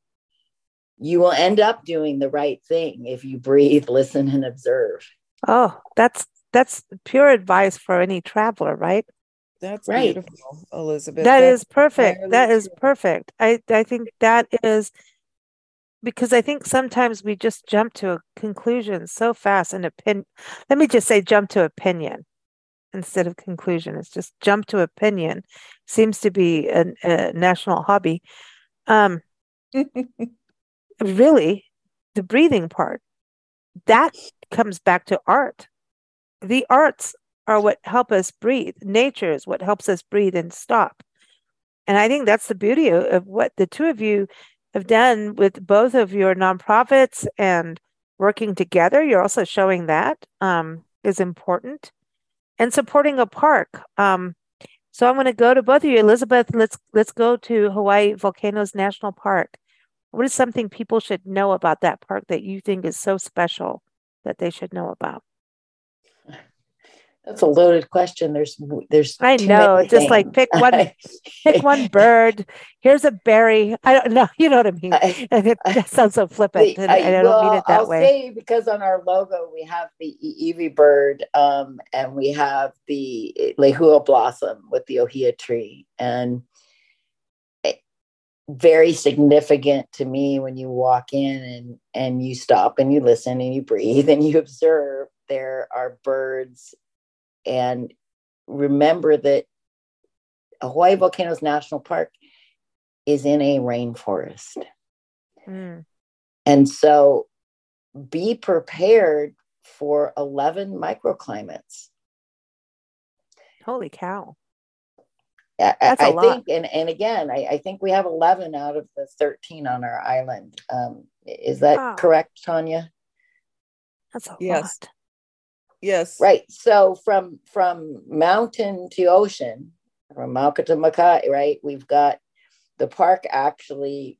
you will end up doing the right thing if you breathe, listen, and observe. Oh, that's that's pure advice for any traveler, right? That's right. beautiful, Elizabeth. That that's is perfect. That is perfect. I, I think that is because I think sometimes we just jump to a conclusion so fast and opinion. Let me just say, jump to opinion instead of conclusion. It's just jump to opinion. Seems to be a, a national hobby. Um, [laughs] really, the breathing part that comes back to art. The arts are what help us breathe. Nature is what helps us breathe and stop. And I think that's the beauty of, of what the two of you have done with both of your nonprofits and working together. You're also showing that um, is important and supporting a park. Um, so I'm going to go to both of you, Elizabeth. Let's let's go to Hawaii Volcanoes National Park. What is something people should know about that park that you think is so special that they should know about? That's a loaded question. There's there's I know, just things. like pick one [laughs] pick one [laughs] bird. Here's a berry. I don't know. [laughs] You know what I mean? I, it, that sounds so flippant. The, I, I, don't well, mean it that I'll way. Say because on our logo we have the 'I'iwi bird, um, and we have the Lehua blossom with the ohia tree, and very significant to me when you walk in and and you stop and you listen and you breathe and you observe there are birds and remember that Hawaii Volcanoes National Park is in a rainforest. Mm. And so be prepared for 11 microclimates. Holy cow. I, That's I, think, and, and again, I, I, think we have 11 out of the 13 on our island. Um, is that wow. correct, Tanya? That's a yes. lot. Yes. Right. So from from mountain to ocean, from Mauka to Makai, right? We've got the park actually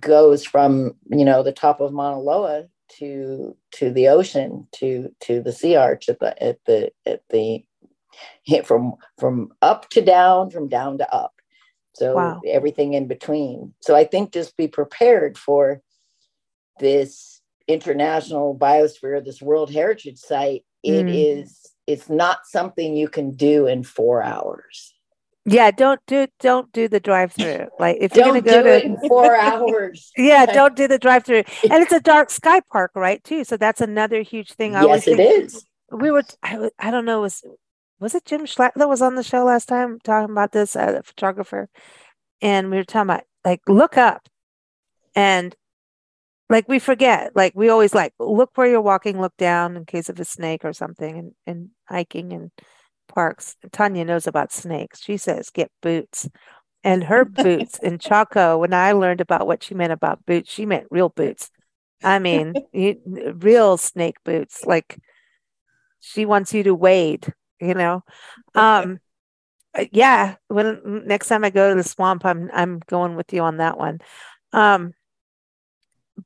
goes from you know the top of Mauna Loa to to the ocean to to the sea arch at the at the at the [laughs] from from up to down from down to up so wow. everything in between so i think just be prepared for this international biosphere, this World Heritage Site, it mm. is it's not something you can do in four hours. Yeah, don't do don't do the drive through. Like if you're gonna go to four [laughs] hours. yeah, don't do the drive through. And it's a dark sky park, right? Too. So that's another huge thing. I yes, it is. We were. I, I don't know. Was was it Jim Schlatt that was on the show last time talking about this? Uh, the photographer, and we were talking about like look up, and like we forget like we always like look where you're walking look down in case of a snake or something and, and hiking and parks. Tanya knows about snakes. She says get boots. And her [laughs] boots in chaco when i learned about what she meant about boots she meant real boots. I mean [laughs] you, real snake boots like she wants you to wade you know? Um uh, yeah when next time i go to the swamp i'm i'm going with you on that one. Um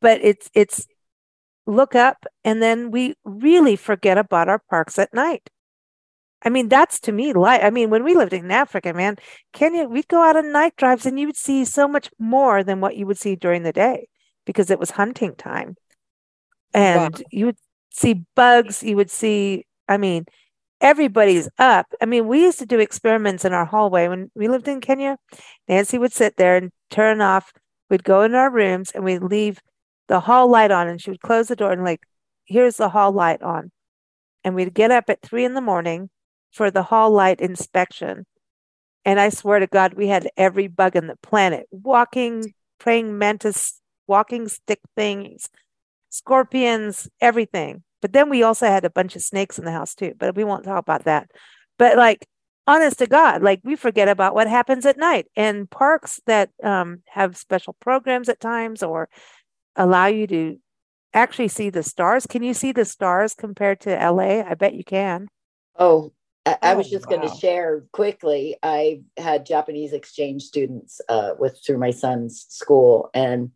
but it's it's look up and then we really forget about our parks at night I mean, that's to me life. I mean, when we lived in Africa, man, Kenya, we'd go out on night drives and you would see so much more than what you would see during the day because it was hunting time. And wow. you would see bugs, you would see, I mean, everybody's up. I mean, we used to do experiments in our hallway when we lived in Kenya. Nancy would sit there and turn off. We'd go in our rooms and we'd leave the hall light on, and she would close the door and like, here's the hall light on. And we'd get up at three in the morning for the hall light inspection. And I swear to God, we had every bug in the planet walking, praying mantis, walking stick things, scorpions, everything. But then we also had a bunch of snakes in the house too, but we won't talk about that. But like, honest to God, like we forget about what happens at night and parks that um, have special programs at times or allow you to actually see the stars. Can you see the stars compared to LA? I bet you can. Oh, I, I was oh, just wow. going to share quickly. I had Japanese exchange students uh, with through my son's school, and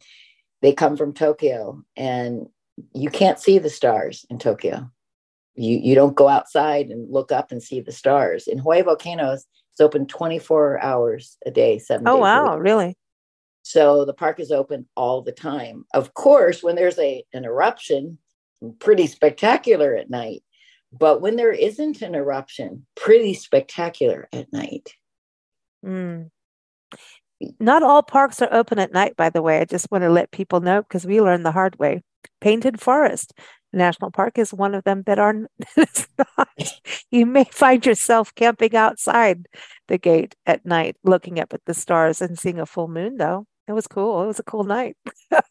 they come from Tokyo, and you can't see the stars in Tokyo. You you don't go outside and look up and see the stars. In Hawaii volcanoes, it's open 24 hours a day, seven. Oh wow, really? So the park is open all the time. Of course, when there's a an eruption, pretty spectacular at night. But when there isn't an eruption, pretty spectacular at night. Mm. Not all parks are open at night, by the way. I just want to let people know because we learned the hard way. Painted Forest National Park is one of them that are [laughs] not. You may find yourself camping outside the gate at night, looking up at the stars and seeing a full moon, though. It was cool. It was a cool night, [laughs] but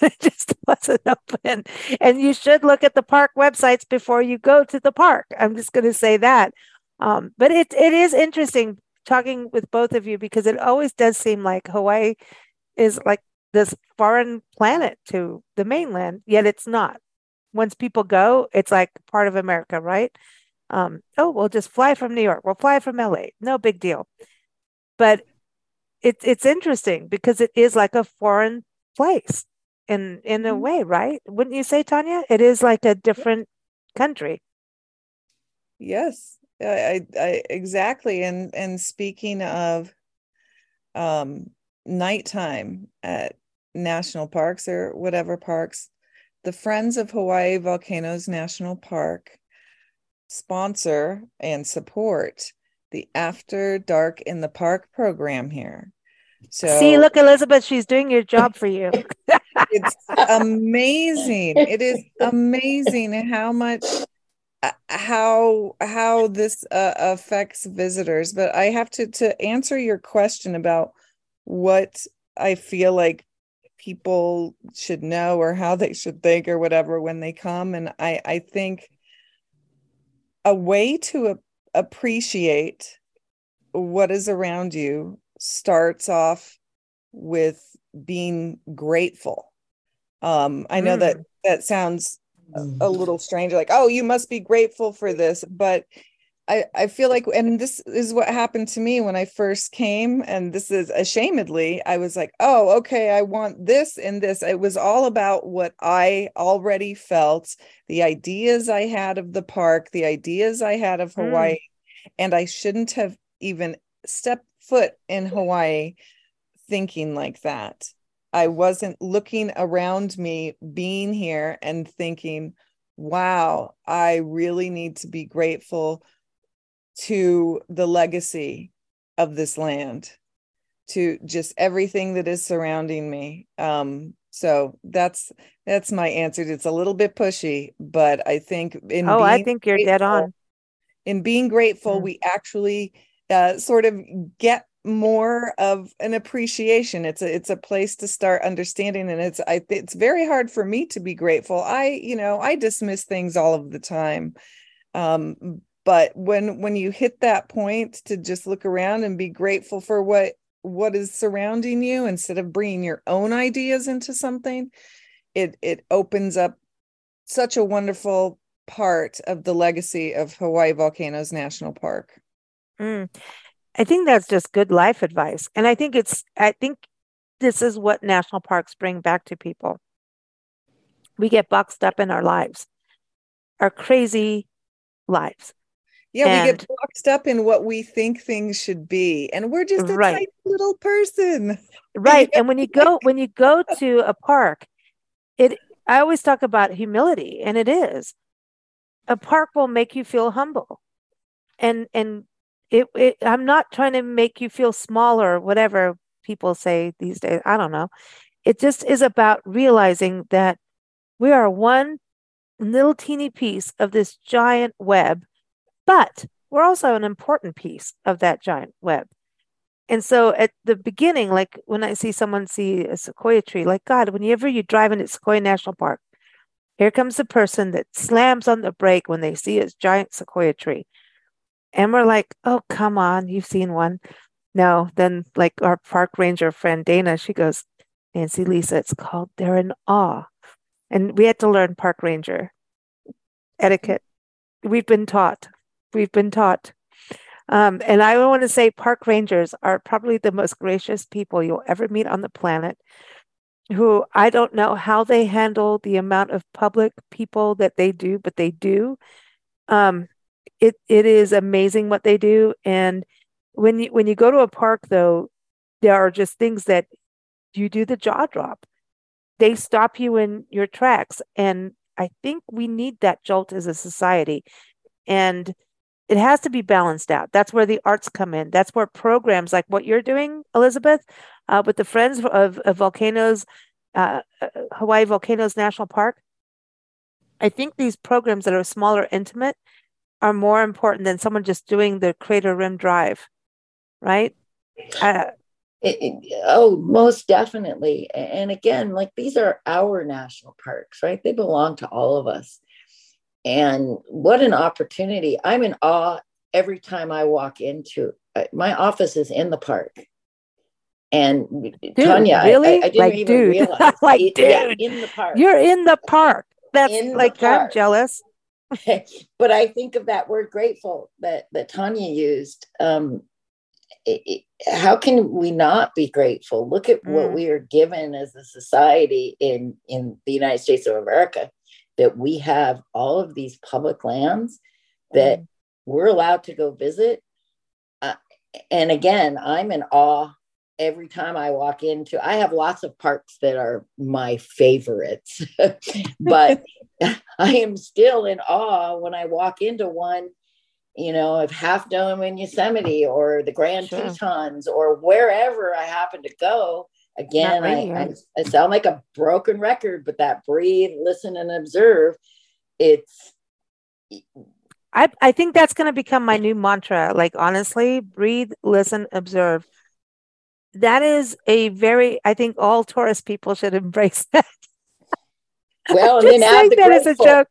it just [laughs] wasn't open. And you should look at the park websites before you go to the park. I'm just going to say that. Um, but it it is interesting talking with both of you because it always does seem like Hawaii is like this foreign planet to the mainland, yet it's not. Once people go, it's like part of America, right? Um, oh, we'll just fly from New York. We'll fly from LA. No big deal. But it's it's interesting because it is like a foreign place in in a mm-hmm. way, right? Wouldn't you say, Tanya? It is like a different country. Yes, I, I exactly. And and speaking of um nighttime at national parks or whatever parks, the Friends of Hawaii Volcanoes National Park sponsor and support the After Dark in the Park program here. So see, look, Elizabeth, she's doing your job for you. [laughs] it's amazing. It is amazing how much uh, how how this uh, affects visitors. But I have to to answer your question about what I feel like people should know or how they should think or whatever when they come and i i think a way to appreciate what is around you starts off with being grateful um i know mm. that that sounds a, mm. little strange like oh you must be grateful for this but I, I feel like, and this is what happened to me when I first came, and this is ashamedly, I was like, oh, okay, I want this and this. It was all about what I already felt, the ideas I had of the park, the ideas I had of Hawaii, mm. and I shouldn't have even stepped foot in Hawaii thinking like that. I wasn't looking around me, being here, and thinking, wow, I really need to be grateful to the legacy of this land to just everything that is surrounding me. Um so that's that's my answer. It's a little bit pushy but i think in oh i think you're dead on. in being grateful mm. we actually uh, sort of get more of an appreciation. It's a it's a place to start understanding and it's i it's very hard for me to be grateful. I you know i dismiss things all of the time. Um but when when you hit that point to just look around and be grateful for what what is surrounding you instead of bringing your own ideas into something it it opens up such a wonderful part of the legacy of hawaii volcanoes national park. Mm. i think that's just good life advice. And i think it's i think this is what national parks bring back to people. We get boxed up in our lives our crazy lives Yeah, and, we get boxed up in what we think things should be, and we're just a right. tiny little person. Right. and when you go when you go [laughs] to a park, it I always talk about humility, and it is. A park will make you feel humble. And and it, it I'm not trying to make you feel smaller or whatever people say these days. I don't know. It just is about realizing that we are one little teeny piece of this giant web, but we're also an important piece of that giant web. And so at the beginning, like when I see someone see a sequoia tree, like God, whenever you drive into Sequoia National Park, here comes the person that slams on the brake when they see a giant sequoia tree. And we're like, oh, come on, you've seen one. No, then like our park ranger friend Dana, she goes, Nancy Lisa, it's called They're in Awe. And we had to learn park ranger etiquette. We've been taught. We've been taught. Um, and I want to say park rangers are probably the most gracious people you'll ever meet on the planet. Who I don't know how they handle the amount of public people that they do, but they do. Um, it it is amazing what they do. And when you when you go to a park, though, there are just things that you do the jaw drop. They stop you in your tracks, and I think we need that jolt as a society. And it has to be balanced out. That's where the arts come in. That's where programs like what you're doing, Elizabeth, uh, with the Friends of, of Volcanoes, uh, uh, Hawaii Volcanoes National Park. I think these programs that are smaller, intimate, are more important than someone just doing the Crater Rim Drive, right? Uh, it, it, oh, most definitely. And again, like these are our national parks, right? They belong to all of us. And what an opportunity. I'm in awe every time I walk into uh, my office is in the park. And dude, Tanya, really? I, I, didn't like, even dude. realize. [laughs] like, it, dude, yeah, in the park. You're in the park. That's in like park. I'm jealous. [laughs] but I think of that word grateful that that Tanya used. Um, it, it, how can we not be grateful? Look at mm. what we are given as a society in in the United States of America that we have all of these public lands that mm. we're allowed to go visit. Uh, and again, I'm in awe every time I walk into. I have lots of parks that are my favorites, [laughs] but [laughs] I am still in awe when I walk into one. You know, of Half Dome in Yosemite or the Grand sure. Tetons or wherever I happen to go, again I, I, I, sound like a broken record but that breathe listen and observe it's i i think that's going to become my new mantra. Like honestly breathe listen observe. That is a very i think all tourist people should [laughs] embrace that. Well [laughs] and then the that is a joke.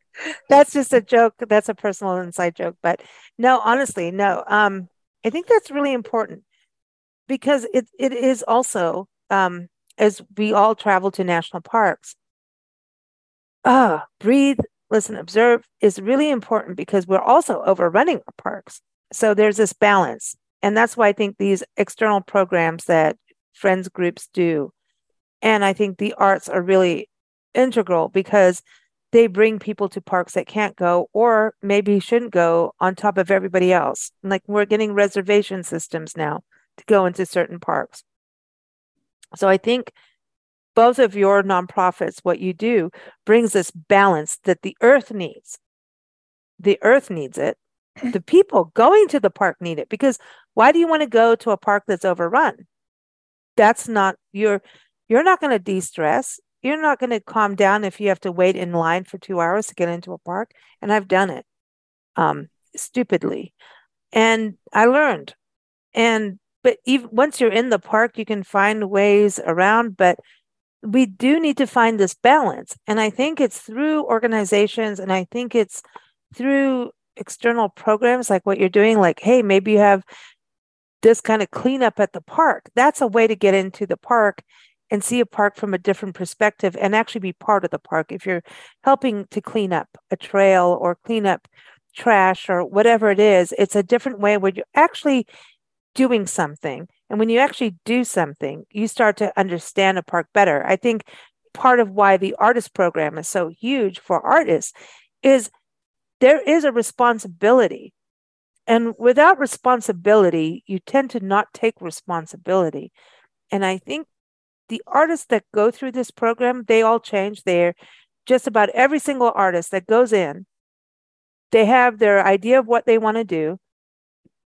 That's just a joke. That's a personal inside joke. But no honestly no. Um i think that's really important because it it is also um, as we all travel to national parks, ah, breathe, listen, observe is really important because we're also overrunning our parks. So there's this balance. And that's why I think these external programs that friends groups do, and I think the arts are really integral because they bring people to parks that can't go or maybe shouldn't go on top of everybody else. Like we're getting reservation systems now to go into certain parks. So I think both of your nonprofits, what you do, brings this balance that the earth needs. The earth needs it. The [clears throat] people going to the park need it because why do you want to go to a park that's overrun? That's not you're you're not going to de-stress. You're not going to calm down if you have to wait in line for two hours to get into a park. And I've done it um, stupidly. And I learned. And but even once you're in the park, you can find ways around. But we do need to find this balance. And I think it's through organizations and I think it's through external programs like what you're doing, like, hey, maybe you have this kind of cleanup at the park. That's a way to get into the park and see a park from a different perspective and actually be part of the park. If you're helping to clean up a trail or clean up trash or whatever it is, it's a different way where you're actually doing something. And when you actually do something, you start to understand a park better. I think part of why the artist program is so huge for artists is there is a responsibility And without responsibility, you tend to not take responsibility. And I think the artists that go through this program, they all change. They're just about every single artist that goes in, they have their idea of what they want to do.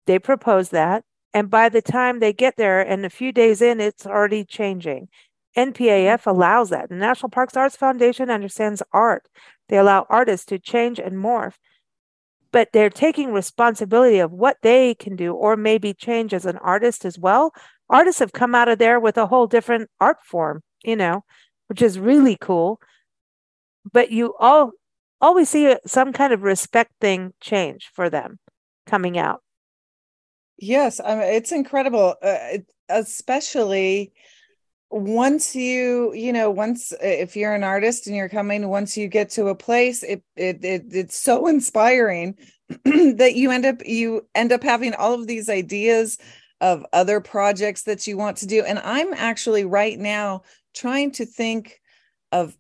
They propose that. And by the time they get there and a few days in, it's already changing. NPAF mm-hmm. allows that. The National Parks Arts Foundation understands art. They allow artists to change and morph, but they're taking responsibility of what they can do or maybe change as an artist as well. Artists have come out of there with a whole different art form, you know, which is really cool. But you all always see some kind of respect thing change for them coming out. Yes, I mean, it's incredible, uh, especially once you you know once if you're an artist and you're coming once you get to a place it it, it it's so inspiring [clears throat] that you end up you end up having all of these ideas of other projects that you want to do and i'm actually right now trying to think of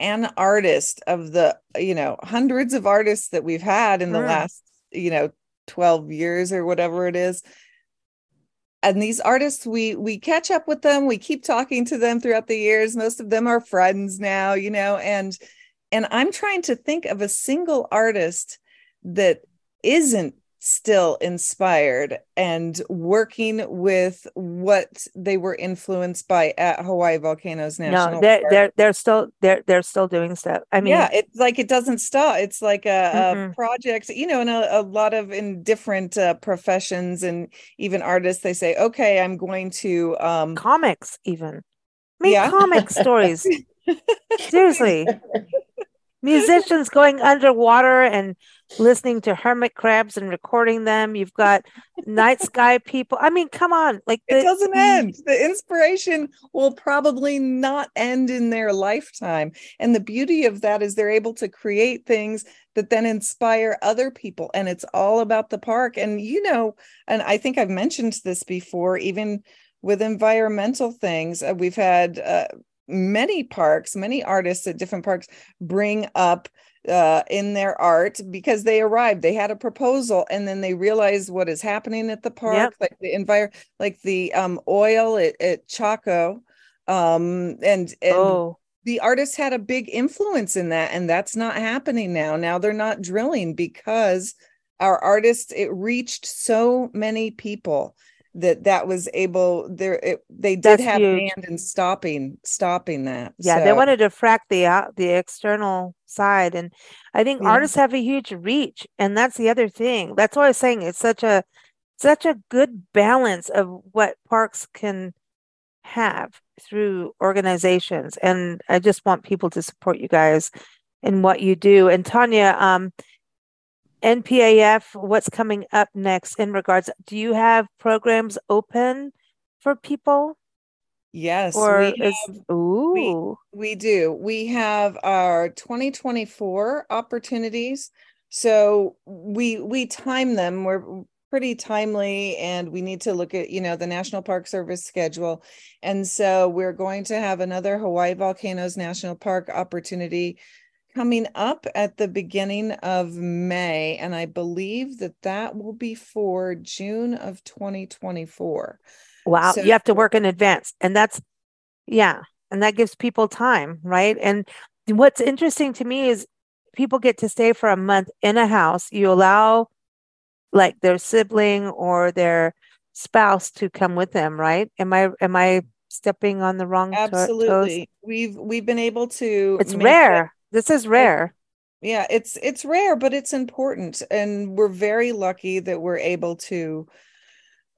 an artist of the you know hundreds of artists that we've had in the mm. last you know 12 years or whatever it is. And these artists we we catch up with them. We keep talking to them throughout the years. Most of them are friends now you know and and i'm trying to think of a single artist that isn't still inspired and working with what they were influenced by at Hawaii Volcanoes National. No, they're Park. they're they're still they're they're still doing stuff. I mean, yeah, it's like it doesn't stop. It's like a, mm-hmm. a project, you know, and a, a lot of in different uh, professions and even artists. They say, okay, I'm going to um comics even. Make yeah. comic stories. [laughs] Seriously. [laughs] Musicians going underwater and listening to hermit crabs and recording them. You've got night sky people. I mean, come on. Like the, it doesn't end. The inspiration will probably not end in their lifetime. And the beauty of that is they're able to create things that then inspire other people. And it's all about the park. And you know, and I think I've mentioned this before, even with environmental things, uh, we've had uh, many parks, many artists at different parks bring up uh, in their art because they arrived they had a proposal and then they realized what is happening at the park yep. like the environment like the um, oil at, at chaco um, and, and oh. the artists had a big influence in that and that's not happening now now they're not drilling because our artists it reached so many people that that was able there it, they did That's have huge. hand in stopping stopping that yeah so. they wanted to frack the uh, the external side and i think yeah. artists have a huge reach and that's the other thing that's why i was saying it's such a such a good balance of what parks can have through organizations and i just want people to support you guys in what you do and tanya um NPAF, what's coming up next in regards? Do you have programs open for people? Yes. Or we is have, ooh. We, we do. We have our 2024 opportunities. So we we time them. We're pretty timely and we need to look at you know the national park service schedule and so we're going to have another hawaii volcanoes national park opportunity coming up at the beginning of May, and I believe that that will be for June of 2024. Wow, so, you have to work in advance, and that's yeah, and that gives people time, right? And what's interesting to me is people get to stay for a month in a house. You allow like their sibling or their spouse to come with them, right? Am I am I stepping on the wrong absolutely toes? we've we've been able to it's rare this is rare. Yeah, it's it's rare, but it's important, and we're very lucky that we're able to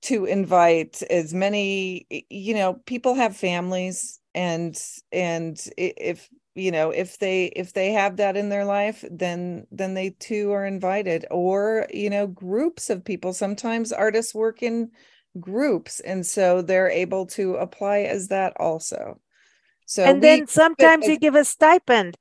to invite as many. You know, people have families, and and if you know if they if they have that in their life then then they too are invited or you know groups of people sometimes artists work in groups and so they're able to apply as that also so and we, then sometimes but, you give a stipend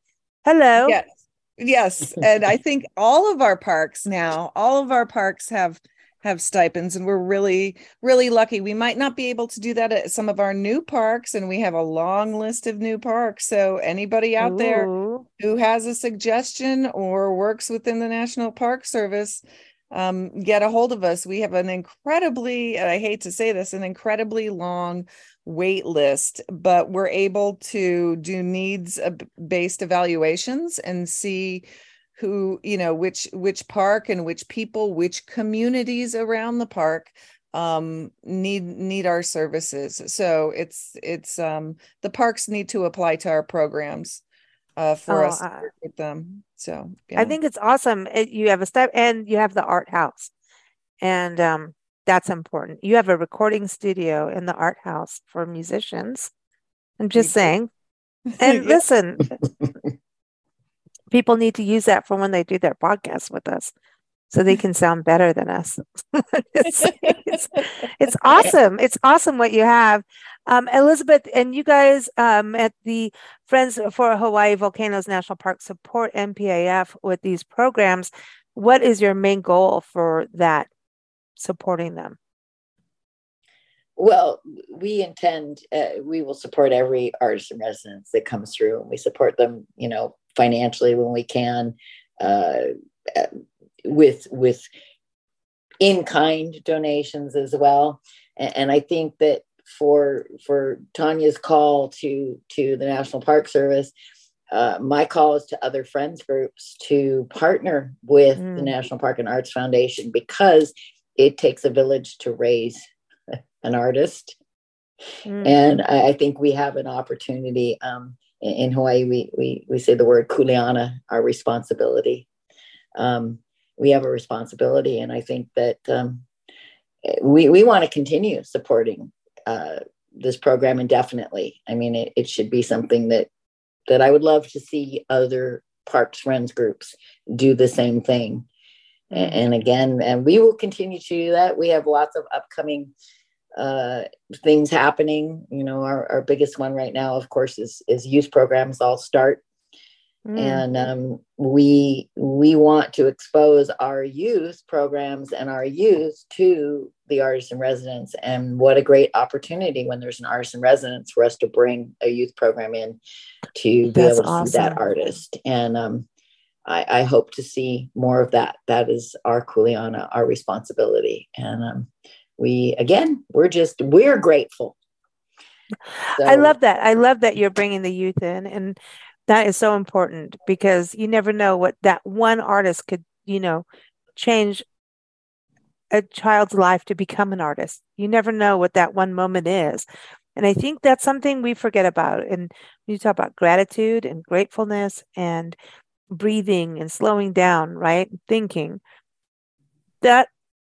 Hello. Yes. Yes. [laughs] and I think all of our parks now, all of our parks have have stipends and we're really really lucky we might not be able to do that at some of our new parks and we have a long list of new parks so anybody out Ooh. there who has a suggestion or works within the national park service um, get a hold of us. We have an incredibly, I hate to say this, an incredibly long wait list, but we're able to do needs based evaluations and see who, you know, which which park and which people, which communities around the park um need need our services. So it's it's um the parks need to apply to our programs uh for oh, us uh, with them. So yeah. i think it's awesome. It, you have a step and you have the art house. And um that's important you have a recording studio in the art house for musicians i'm just saying [laughs] and listen [laughs] people need to use that for when they do their podcast with us so they can sound better than us. [laughs] it's, it's, it's, awesome. It's awesome what you have. Um, Elizabeth, and you guys um, at the Friends for Hawaii Volcanoes National Park support NPAF with these programs. What is your main goal for that, supporting them? Well, we intend, uh, we will support every artist in residence that comes through, and we support them, you know, financially when we can. Uh, with with in kind donations as well. And, and I think that for for Tanya's call to to the National Park Service, uh, my call is to other friends groups to partner with mm. the National Park and Arts Foundation because it takes a village to raise [laughs] an artist. Mm. And I, I, think we have an opportunity. Um, in, in, Hawaii, we, we, we say the word kuleana, our responsibility. Um, we have a responsibility. And I think that um, we, we want to continue supporting uh, this program indefinitely. I mean, it, it should be something that that I would love to see other parks friends groups do the same thing. And, again, and we will continue to do that. We have lots of upcoming uh, things happening. You know, our, our biggest one right now, of course, is is youth programs all start Mm. And um, we we want to expose our youth programs and our youth to the artist in residence. And what a great opportunity when there's an artist in residence for us to bring a youth program in to be That's able to awesome. see that artist. And um, I, I, hope to see more of that. That is our Kuleana, our responsibility. And um, we again, we're just we're grateful. So, I love that. I love that you're bringing the youth in and that is so important because you never know what that one artist could, you know, change a child's life to become an artist. You never know what that one moment is. And I think that's something we forget about. And you talk about gratitude and gratefulness and breathing and slowing down, right? Thinking that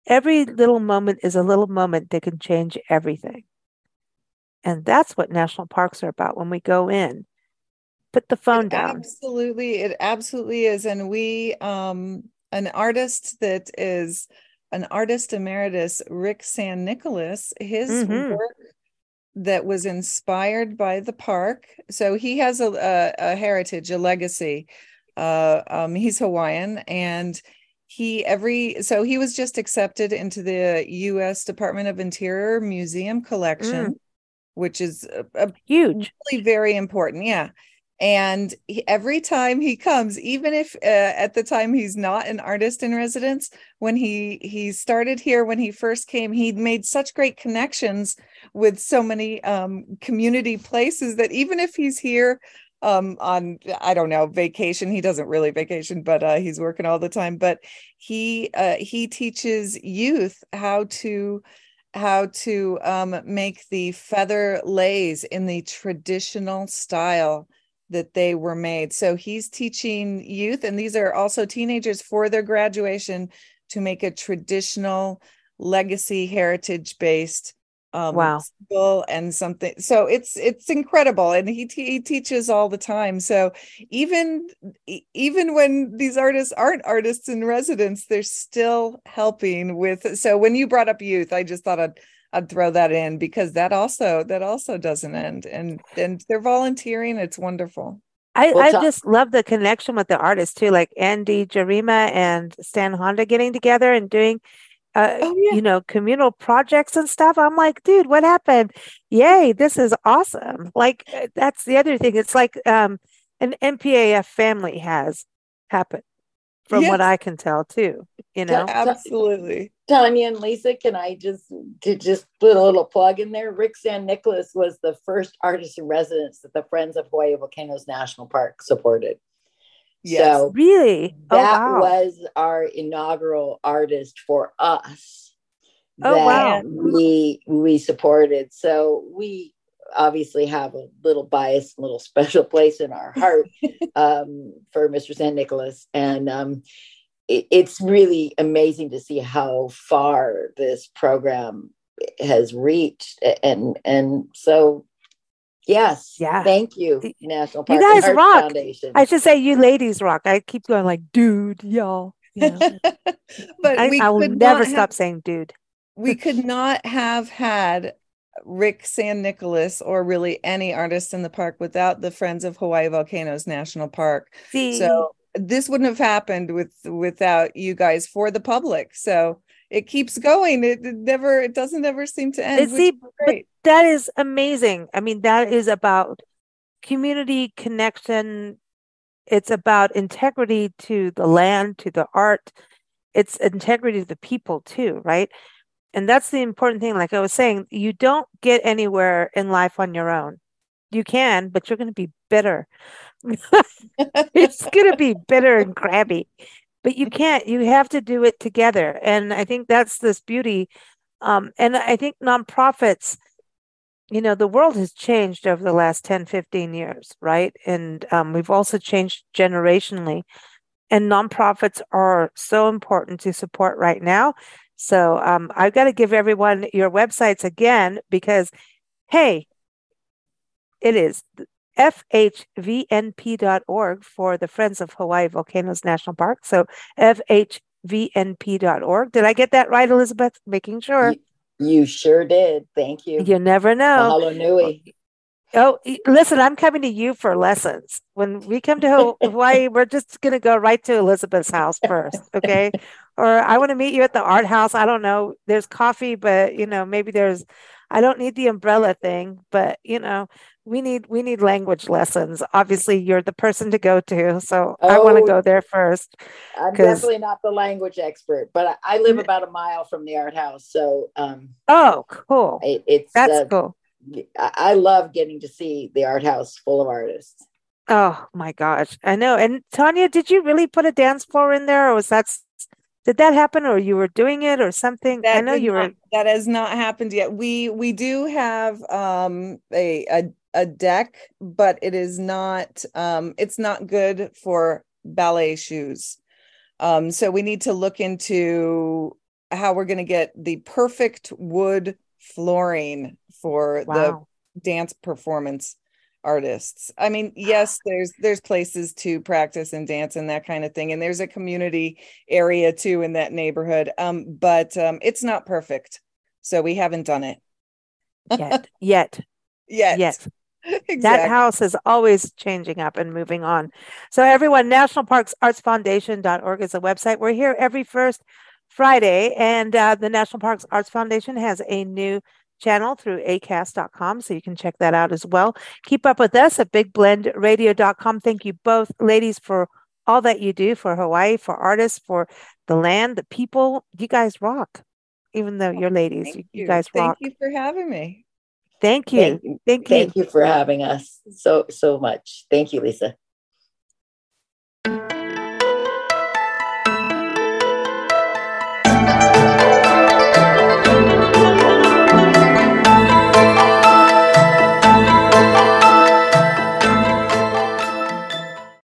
every little moment is a little moment that can change everything. And that's what national parks are about when we go in put the phone it down absolutely it absolutely is and we um an artist that is an artist emeritus rick san nicolas his mm-hmm. work that was inspired by the park so he has a, a, a heritage a legacy uh um he's hawaiian and he every so he was just accepted into the US Department of Interior Museum collection mm. which is a, a huge really very important yeah and he, every time he comes even if uh, at the time he's not an artist in residence when he he started here when he first came he made such great connections with so many um, community places that even if he's here um, on i don't know vacation he doesn't really vacation but uh, he's working all the time but he uh, he teaches youth how to how to um, make the feather leis in the traditional style that they were made. So he's teaching youth, and these are also teenagers for their graduation to make a traditional legacy heritage based um wow and something so it's it's incredible and he, he teaches all the time so even even when these artists aren't artists in residence they're still helping with so when you brought up youth i just thought i'd I'd throw that in because that also that also doesn't end and and they're volunteering. It's wonderful. I, well, I just love the connection with the artists too, like Andy Jarima and Stan Honda getting together and doing uh, oh, yeah. you know, communal projects and stuff. I'm like, dude, what happened? Yay, this is awesome. Like uh, that's the other thing. It's like um an NPAF family has happened from Yes. what I can tell too. You know, Absolutely. Tanya and Lisa, can I just to just put a little plug in there? Rick San Nicolas was the first artist in residence that the Friends of Hawaii Volcanoes National Park supported. Yes. So really. Oh that wow. was our inaugural artist for us. Oh, that wow. We we supported. So we obviously have a little bias, a little special place in our heart [laughs] um, for Mr. San Nicolas, and um, it, it's really amazing to see how far this program has reached, and and so. Yes. Yeah. Thank you, National you Park and guys Arts rock. Foundation. I should say you ladies rock. I keep going like, dude, y'all. You know? [laughs] but I, we I will could never not stop saying dude. we could [laughs] not have had Rick San Nicolas or really any artist in the park without the Friends of Hawaii Volcanoes National Park. See, So this wouldn't have happened with without you guys for the public. So it keeps going. It, it never it doesn't ever seem to end. See, that is amazing. I mean, that is about community connection. It's about integrity to the land, to the art. It's integrity to the people too, right? And that's the important thing. Like I was saying, you don't get anywhere in life on your own. You can, but you're going to be bitter. [laughs] it's going to be bitter and crabby, but you can't. You have to do it together. And I think that's this beauty. Um, and I think nonprofits, you know, the world has changed over the last 10, 15 years, right? And um, we've also changed generationally. And nonprofits are so important to support right now. So um, I've got to give everyone your websites again because, hey, it is fhvnp.org for the Friends of Hawaii Volcanoes National Park. So fhvnp.org. Did I get that right, Elizabeth? Making sure. You sure did. Thank you. You never know. Mahalo nui. Oh, listen, I'm coming to you for lessons. When we come to [laughs] Hawaii, we're just going to go right to Elizabeth's house first, okay? [laughs] or I want to meet you at the art house. I don't know. There's coffee, but you know, maybe there's I don't need the umbrella thing, but you know, we need we need language lessons. Obviously, you're the person to go to, so I want to Oh. go there first. I'm definitely not the language expert, but I, I live about a mile from the art house, so um, Oh, cool. it, it's That's uh, cool. I, love getting to see the art house full of artists. Oh my gosh, I know. And Tanya, did you really put a dance floor in there, or was that did that happen, or you were doing it, or something? I That know did you were. not- that has not happened yet. We we do have um a a, a deck, but it is not um it's not good for ballet shoes. Um so we need to look into how we're going to get the perfect wood flooring for Wow. the dance performance artists. I mean, yes, there's there's places to practice and dance and that kind of thing and there's a community area too in that neighborhood. Um but um it's not perfect. So we haven't done it Yet, [laughs] yet, yet. yet. [laughs] exactly. That house is always changing up and moving on. So, everyone, National Parks Arts Foundation.org is a website. We're here every first Friday, and uh, the National Parks Arts Foundation has a new channel through acast.com, so you can check that out as well. Keep up with us at bigblendradio.com. Thank you both, ladies, for all that you do for Hawaii, for artists, for the land, the people. You guys rock, even though you're ladies. You, you. you guys Thank you for having me. Thank you. Thank you, Thank you. thank you for having us so so much. Thank you, Lisa.